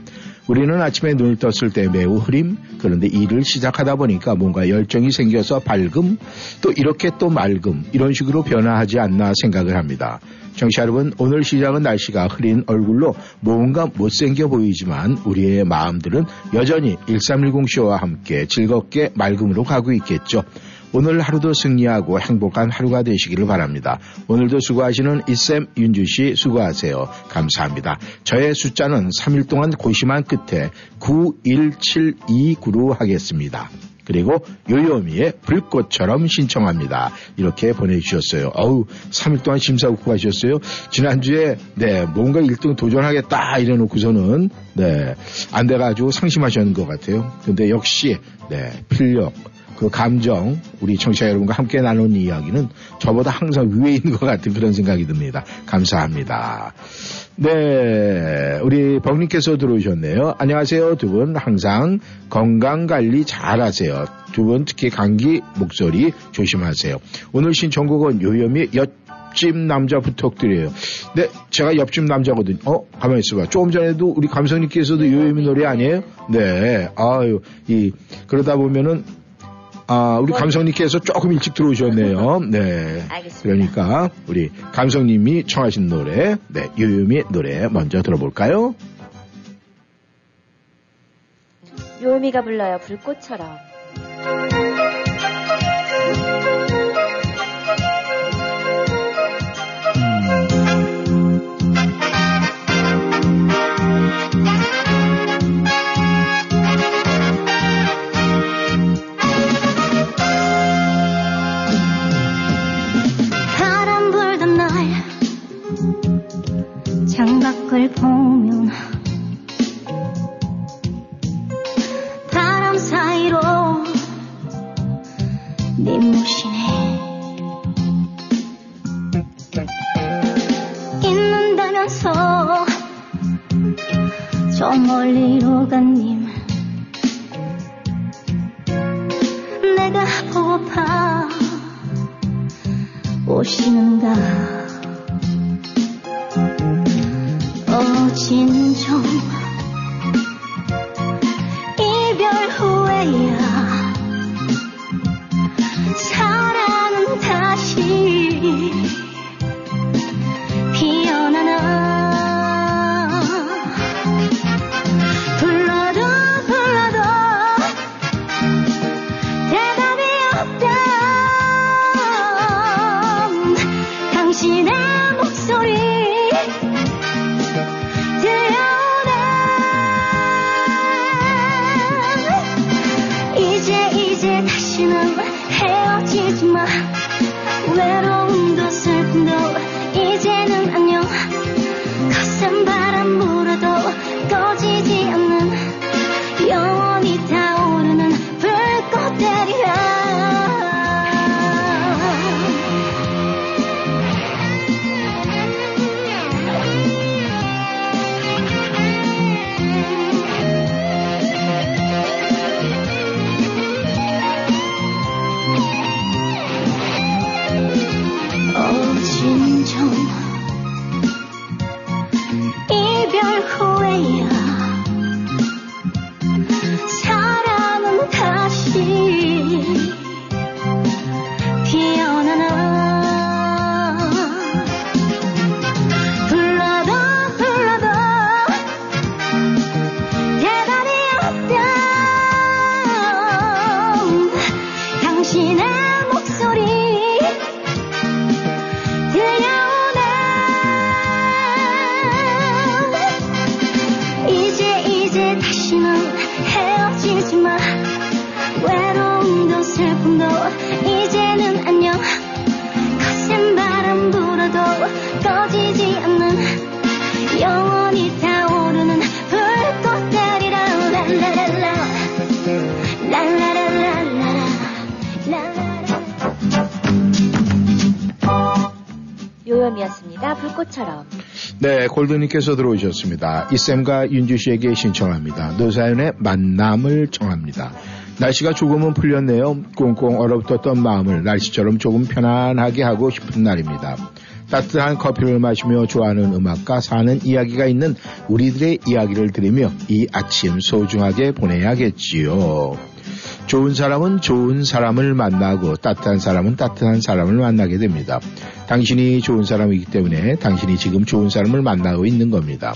[SPEAKER 1] 우리는 아침에 눈을 떴을 때 매우 흐림, 그런데 일을 시작하다 보니까 뭔가 열정이 생겨서 밝음, 또 이렇게 또 맑음, 이런 식으로 변화하지 않나 생각을 합니다. 정치 여러분, 오늘 시작은 날씨가 흐린 얼굴로 뭔가 못생겨 보이지만 우리의 마음들은 여전히 1310쇼와 함께 즐겁게 맑음으로 가고 있겠죠. 오늘 하루도 승리하고 행복한 하루가 되시기를 바랍니다. 오늘도 수고하시는 이쌤 윤주 씨 수고하세요. 감사합니다. 저의 숫자는 3일 동안 고심한 끝에 91729로 하겠습니다. 그리고 요요미의 불꽃처럼 신청합니다. 이렇게 보내주셨어요. 어우, 3일 동안 심사숙고 하셨어요. 지난주에, 네, 뭔가 1등 도전하겠다 이래놓고서는, 네, 안 돼가지고 상심하셨는 것 같아요. 근데 역시, 네, 필력, 그 감정, 우리 청취자 여러분과 함께 나눈 이야기는 저보다 항상 위에 있는 것 같은 그런 생각이 듭니다. 감사합니다. 네, 우리 벙님께서 들어오셨네요. 안녕하세요. 두 분 항상 건강 관리 잘 하세요. 두 분 특히 감기 목소리 조심하세요. 오늘 신청곡은 요염이 옆집 남자 부탁드려요. 네, 제가 옆집 남자거든요. 어, 가만히 있어봐. 조금 전에도 우리 감성님께서도 요염이 노래 아니에요? 네, 아유, 이, 그러다 보면은 아, 우리 감성님께서 조금 일찍 들어오셨네요. 네.
[SPEAKER 4] 알겠습니다.
[SPEAKER 1] 그러니까 우리 감성님이 청하신 노래, 네, 유유미 노래 먼저 들어볼까요?
[SPEAKER 4] 요미가 불러요. 불꽃처럼.
[SPEAKER 1] 골드님께서 들어오셨습니다. 이쌤과 윤주 씨에게 신청합니다. 노사연의 만남을 청합니다. 날씨가 조금은 풀렸네요. 꽁꽁 얼어붙었던 마음을 날씨처럼 조금 편안하게 하고 싶은 날입니다. 따뜻한 커피를 마시며 좋아하는 음악과 사는 이야기가 있는 우리들의 이야기를 들으며 이 아침 소중하게 보내야겠지요. 좋은 사람은 좋은 사람을 만나고 따뜻한 사람은 따뜻한 사람을 만나게 됩니다. 당신이 좋은 사람이기 때문에 당신이 지금 좋은 사람을 만나고 있는 겁니다.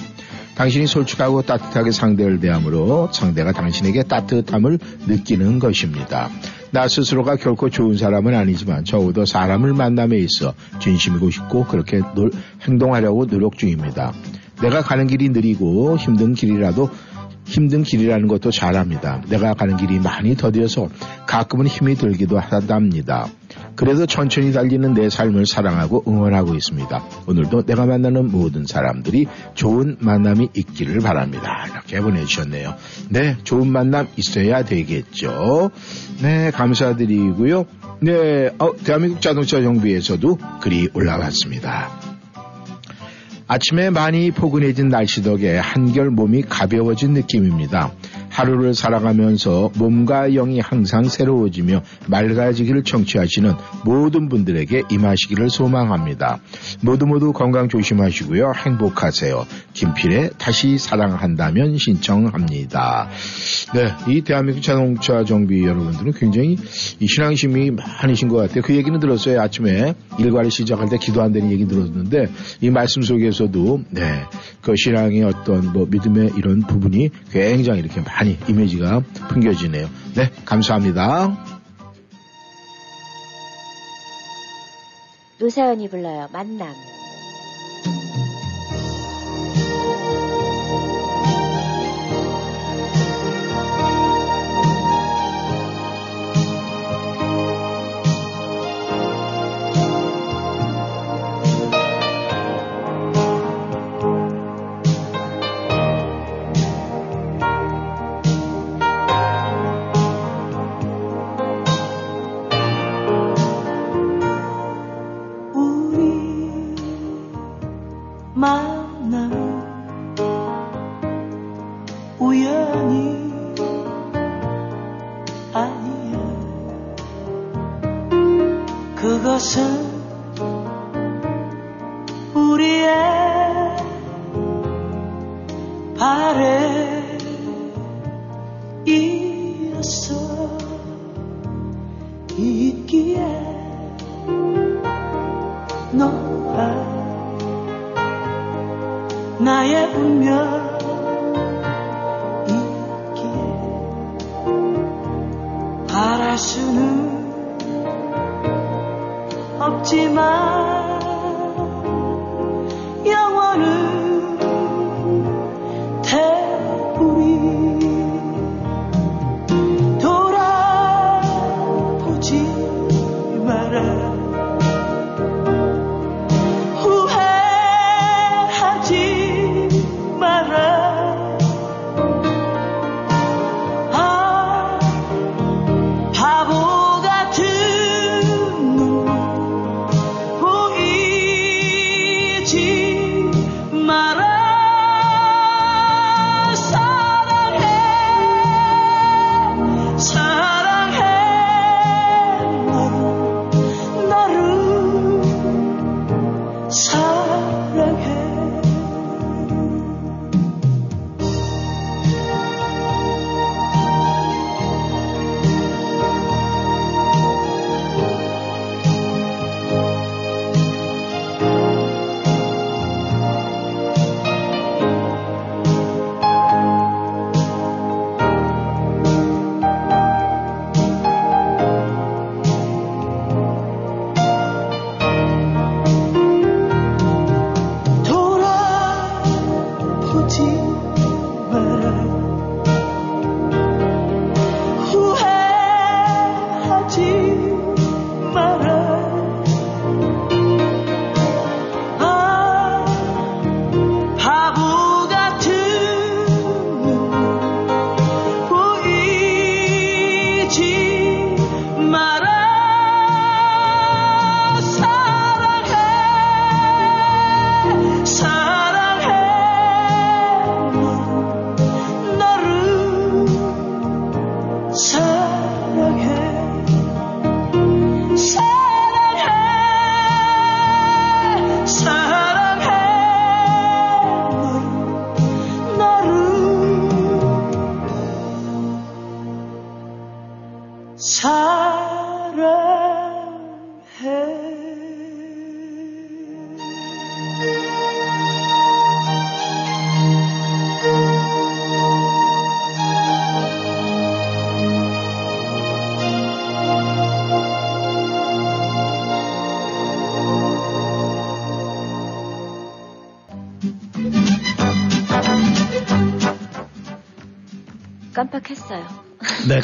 [SPEAKER 1] 당신이 솔직하고 따뜻하게 상대를 대함으로 상대가 당신에게 따뜻함을 느끼는 것입니다. 나 스스로가 결코 좋은 사람은 아니지만 적어도 사람을 만남에 있어 진심이고 싶고 그렇게 놀- 행동하려고 노력 중입니다. 내가 가는 길이 느리고 힘든 길이라도 힘든 길이라는 것도 잘합니다. 내가 가는 길이 많이 더디어서 가끔은 힘이 들기도 하답니다. 그래도 천천히 달리는 내 삶을 사랑하고 응원하고 있습니다. 오늘도 내가 만나는 모든 사람들이 좋은 만남이 있기를 바랍니다. 이렇게 보내주셨네요. 네, 좋은 만남 있어야 되겠죠. 네, 감사드리고요. 네, 어, 대한민국 자동차 정비에서도 글이 올라왔습니다. 아침에 많이 포근해진 날씨 덕에 한결 몸이 가벼워진 느낌입니다. 하루를 살아가면서 몸과 영이 항상 새로워지며 맑아지기를 청취하시는 모든 분들에게 임하시기를 소망합니다. 모두 모두 건강 조심하시고요. 행복하세요. 김필의 다시 사랑한다면 신청합니다. 네, 이 대한민국 자동차 정비 여러분들은 굉장히 이 신앙심이 많으신 것 같아요. 그 얘기는 들었어요. 아침에 일과를 시작할 때 기도한다는 얘기 들었는데 이 말씀 속에서도 네, 그 신앙의 어떤 뭐 믿음의 이런 부분이 굉장히 이렇게 많이 이미지가 풍겨지네요. 네, 감사합니다.
[SPEAKER 2] 노사연이 불러요. 만남.
[SPEAKER 6] 그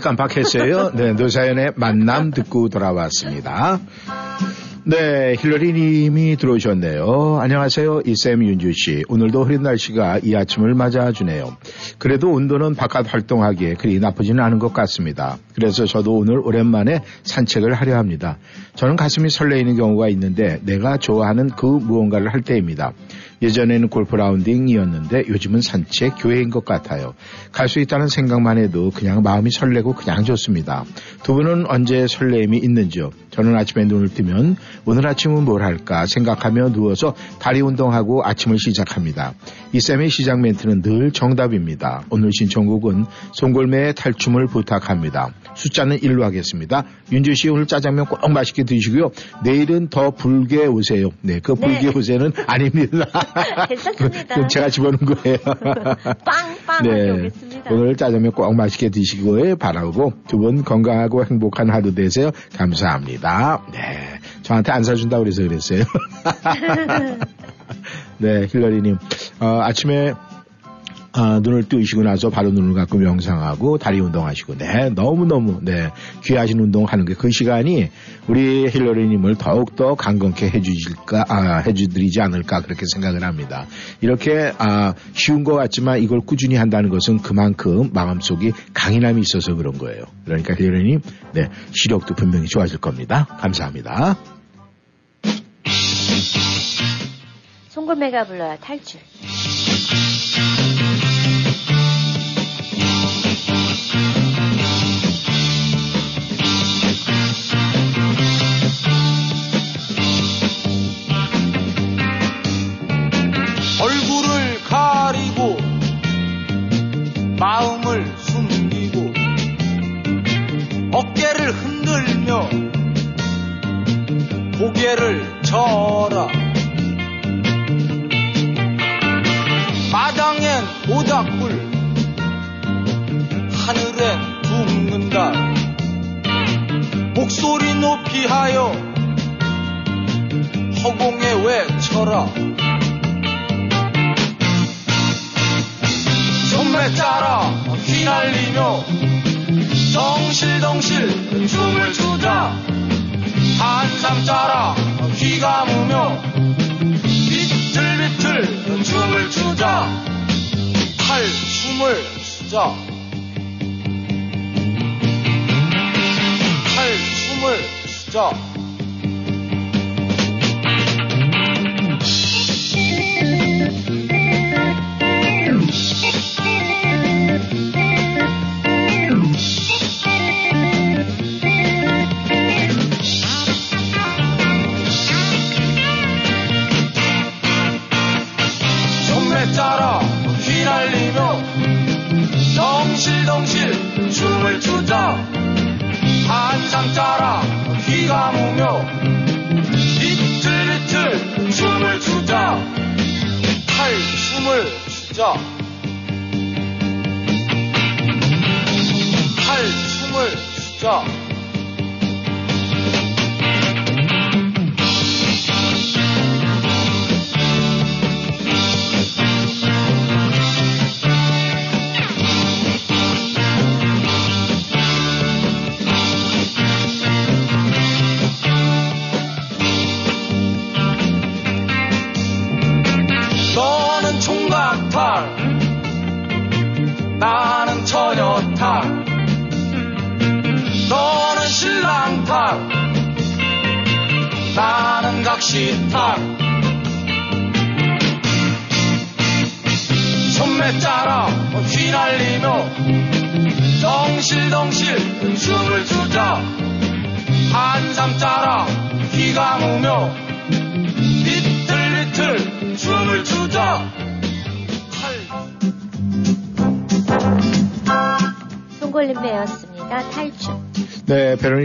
[SPEAKER 2] 깜빡했어요.
[SPEAKER 1] 네, 노사연의 만남 듣고 돌아왔습니다. 네, 힐러리 님이 들어오셨네요. 안녕하세요. 이쌤 윤주 씨. 오늘도 흐린 날씨가 이 아침을 맞아주네요. 그래도 온도는 바깥 활동하기에 그리 나쁘지는 않은 것 같습니다. 그래서 저도 오늘 오랜만에 산책을 하려 합니다. 저는 가슴이 설레이는 경우가 있는데 내가 좋아하는 그 무언가를 할 때입니다. 예전에는 골프 라운딩이었는데 요즘은 산책, 교회인 것 같아요. 갈 수 있다는 생각만 해도 그냥 마음이 설레고 그냥 좋습니다. 두 분은 언제 설레임이 있는지요? 저는 아침에 눈을 뜨면 오늘 아침은 뭘 할까 생각하며 누워서 다리 운동하고 아침을 시작합니다. 이 쌤의 시작 멘트는 늘 정답입니다. 오늘 신청곡은 송골매의 탈춤을 부탁합니다. 숫자는 1로 하겠습니다. 윤주 씨 오늘 짜장면 꼭 맛있게 드시고요. 내일은 더 불게 오세요. 네, 그 불게
[SPEAKER 2] 네.
[SPEAKER 1] 오세는 아닙니다. [laughs] [laughs]
[SPEAKER 2] 괜찮습니다.
[SPEAKER 1] 제가 집어넣은 거예요. [laughs]
[SPEAKER 2] 빵빵하게
[SPEAKER 1] 네.
[SPEAKER 2] 오겠습니다.
[SPEAKER 1] 오늘 짜장면 꼭 맛있게 드시길 바라고 두 분 건강하고 행복한 하루 되세요. 감사합니다. 네. 저한테 안 사준다고 그래서 그랬어요. [laughs] 네, 힐러리님. 어, 아침에 아, 눈을 뜨시고 나서 바로 눈을 감고 명상하고 다리 운동하시고, 네, 너무너무, 네, 귀하신 운동하는 게 그 시간이 우리 힐러리님을 더욱더 강건케 해주실까, 아, 해주드리지 않을까, 그렇게 생각을 합니다. 이렇게, 아, 쉬운 것 같지만 이걸 꾸준히 한다는 것은 그만큼 마음속에 강인함이 있어서 그런 거예요. 그러니까 힐러리님, 네, 시력도 분명히 좋아질 겁니다. 감사합니다.
[SPEAKER 2] 송골매가 불러야 탈출.
[SPEAKER 3] 고개를 져라. 마당엔 모닥불 하늘엔 달. 목소리 높이 하여 허공에 외쳐라. 손매 따라 휘날리며 덩실덩실 춤을 추자 한삼 따라 휘감으며 비틀비틀 춤을 추자. 탈춤을 추자. 탈춤을 추자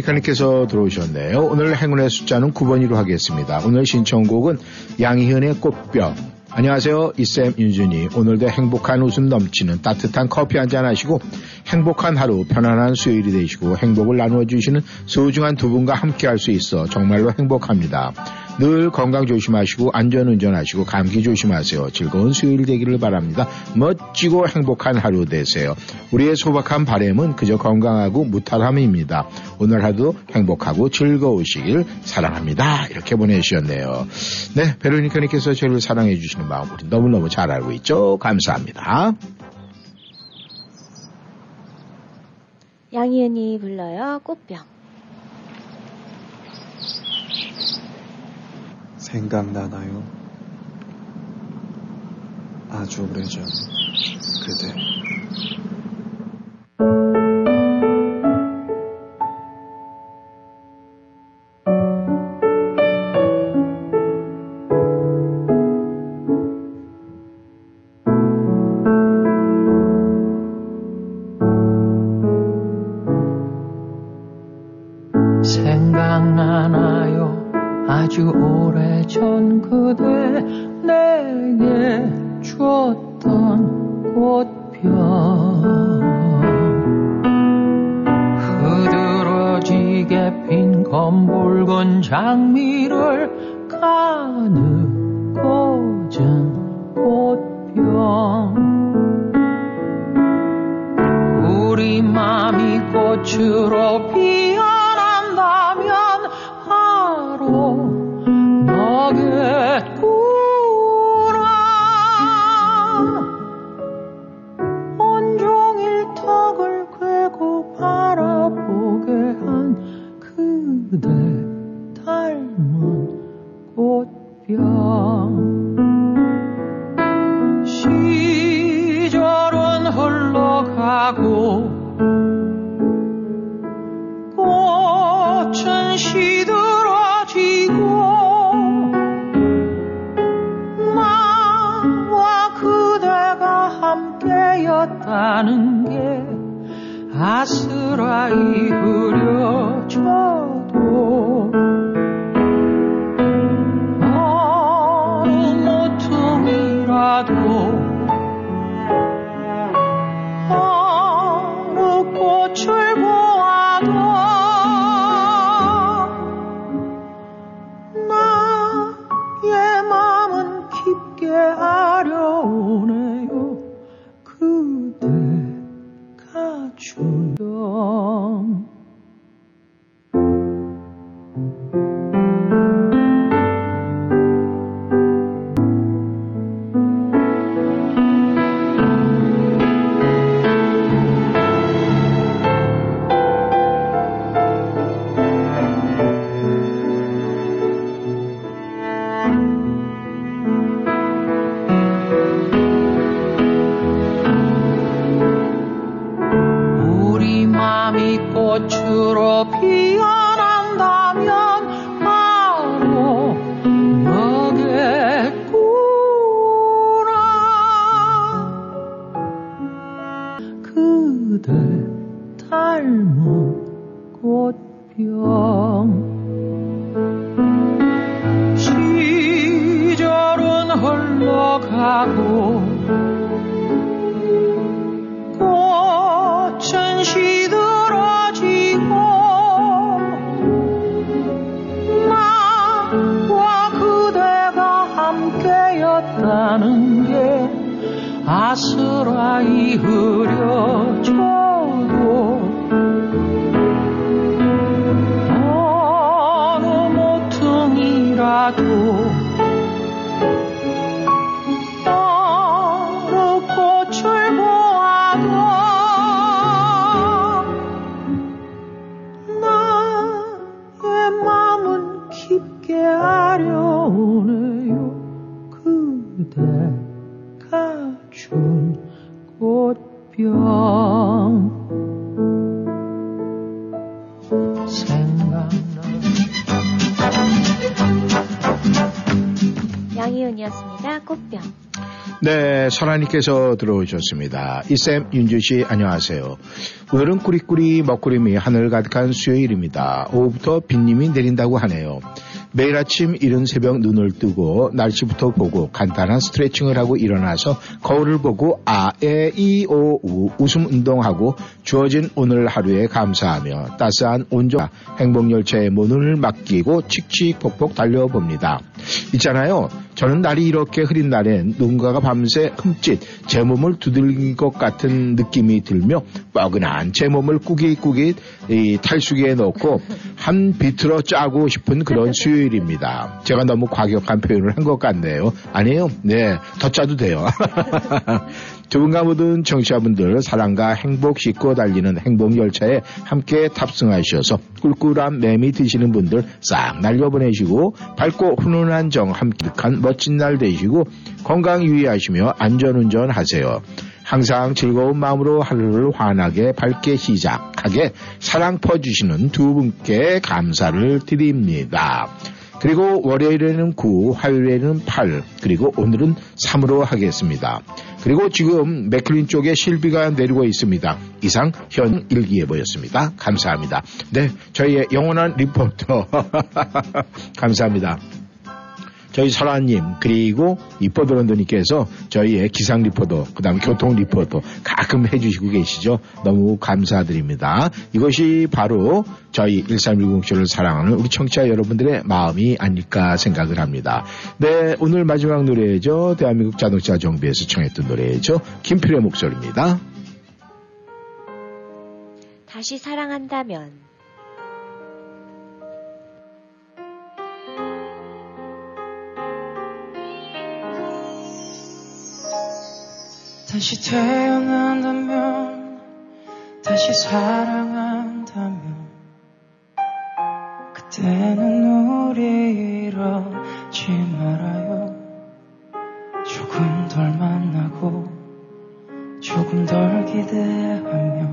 [SPEAKER 1] 네, 베로니카님께서 들어오셨네요. 오늘 행운의 숫자는 9번으로 하겠습니다. 오늘 신청곡은 양희은의 꽃뼈. 안녕하세요. 이쌤 윤준이. 오늘도 행복한 웃음 넘치는 따뜻한 커피 한 잔 하시고 행복한 하루, 편안한 수요일이 되시고 행복을 나누어 주시는 소중한 두 분과 함께 할 수 있어 정말로 행복합니다. 늘 건강 조심하시고 안전 운전하시고 감기 조심하세요. 즐거운 수요일 되기를 바랍니다. 멋지고 행복한 하루 되세요. 우리의 소박한 바램은 그저 건강하고 무탈함입니다. 오늘 하루 행복하고 즐거우시길 사랑합니다. 이렇게 보내주셨네요. 네, 베로니카님께서 저를 사랑해 주시는 마음 우리 너무너무 잘 알고 있죠. 감사합니다.
[SPEAKER 2] 양희은이 불러요. 꽃병.
[SPEAKER 7] 생각나나요? 아주 오래전 그대.
[SPEAKER 1] 설아님께서 들어오셨습니다. 이쌤, 윤주씨, 안녕하세요. 오늘은 꾸리꾸리 먹구름이 하늘 가득한 수요일입니다. 오후부터 빗님이 내린다고 하네요. 매일 아침 이른 새벽 눈을 뜨고 날씨부터 보고 간단한 스트레칭을 하고 일어나서 거울을 보고 아, 에, 이, 오, 우 웃음 운동하고 주어진 오늘 하루에 감사하며 따스한 온전 행복열차의 문을 맡기고 칙칙폭폭 달려봅니다. 있잖아요. 저는 날이 이렇게 흐린 날엔 누군가가 밤새 흠칫 제 몸을 두들긴 것 같은 느낌이 들며 뻐근한 제 몸을 꾸깃꾸깃 이 탈수기에 넣고 한 비틀어 짜고 싶은 그런 [laughs] 수요일입니다. 제가 너무 과격한 표현을 한 것 같네요. 아니에요. 네, 더 짜도 돼요. [laughs] 두 분과 모든 청취자분들 사랑과 행복 싣고 달리는 행복열차에 함께 탑승하셔서 꿀꿀한 매미 드시는 분들 싹 날려보내시고 밝고 훈훈한 정 함께한 멋진 날 되시고 건강 유의하시며 안전운전 하세요. 항상 즐거운 마음으로 하루를 환하게 밝게 시작하게 사랑 퍼주시는 두 분께 감사를 드립니다. 그리고 월요일에는 9, 화요일에는 8, 그리고 오늘은 3으로 하겠습니다. 그리고 지금 맥클린 쪽에 실비가 내리고 있습니다. 이상 현 일기예보였습니다. 감사합니다. 네, 저희의 영원한 리포터 [laughs] 감사합니다. 저희 설아님 그리고 이뻐드런더님께서 저희의 기상 리포터 그다음 교통 리포터 가끔 해주시고 계시죠. 너무 감사드립니다. 이것이 바로 저희 1310쇼를 사랑하는 우리 청취자 여러분들의 마음이 아닐까 생각을 합니다. 네 오늘 마지막 노래죠. 대한민국 자동차 정비에서 청했던 노래죠. 김필의 목소리입니다.
[SPEAKER 2] 다시 사랑한다면
[SPEAKER 6] 다시 태어난다면 다시 사랑한다면 그때는 우리 이러지 말아요. 조금 덜 만나고 조금 덜 기대하며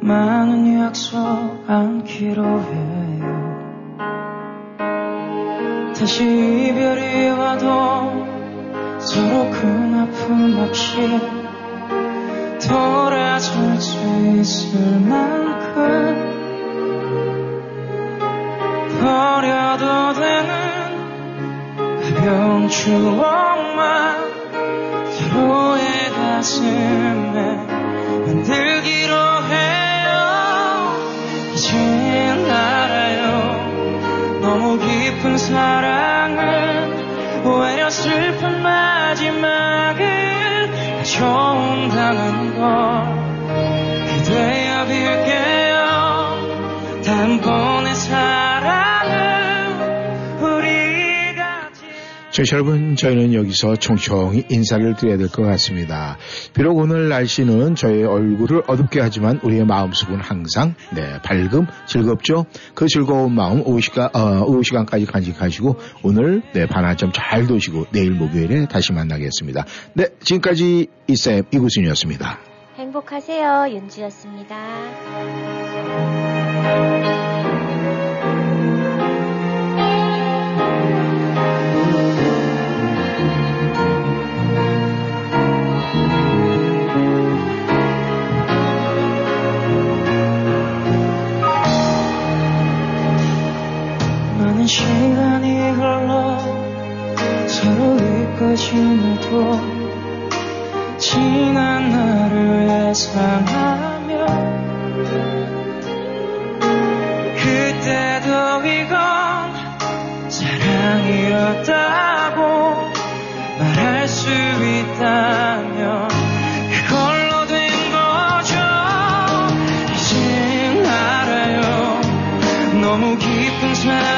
[SPEAKER 6] 많은 약속 안기로 해요. 다시 이별이 와도 서로 큰 아픔 없이 돌아설 수 있을 만큼 버려도 되는 가벼운 추억만 서로의 가슴에 만들기로 해요. 이젠 알아요. 너무 깊은 사랑은 오히려 슬픈 마지막을 가져온다는 걸 기대어 빌게요. 단번
[SPEAKER 1] 저 여러분 저희는 여기서 총총히 인사를 드려야 될 것 같습니다. 비록 오늘 날씨는 저의 얼굴을 어둡게 하지만 우리의 마음속은 항상 네 밝음 즐겁죠. 그 즐거운 마음 오후 시간 어, 오후 시간까지 간직하시고 오늘 네 반환점 잘 도시고 내일 목요일에 다시 만나겠습니다. 네 지금까지 이쌤 이구순이었습니다.
[SPEAKER 2] 행복하세요. 윤지였습니다.
[SPEAKER 6] 시간이 흘러 서로 잊고 지나도 지난 나를 예상하며 그때도 이건 사랑이었다고 말할 수 있다면 너무 깊은 사랑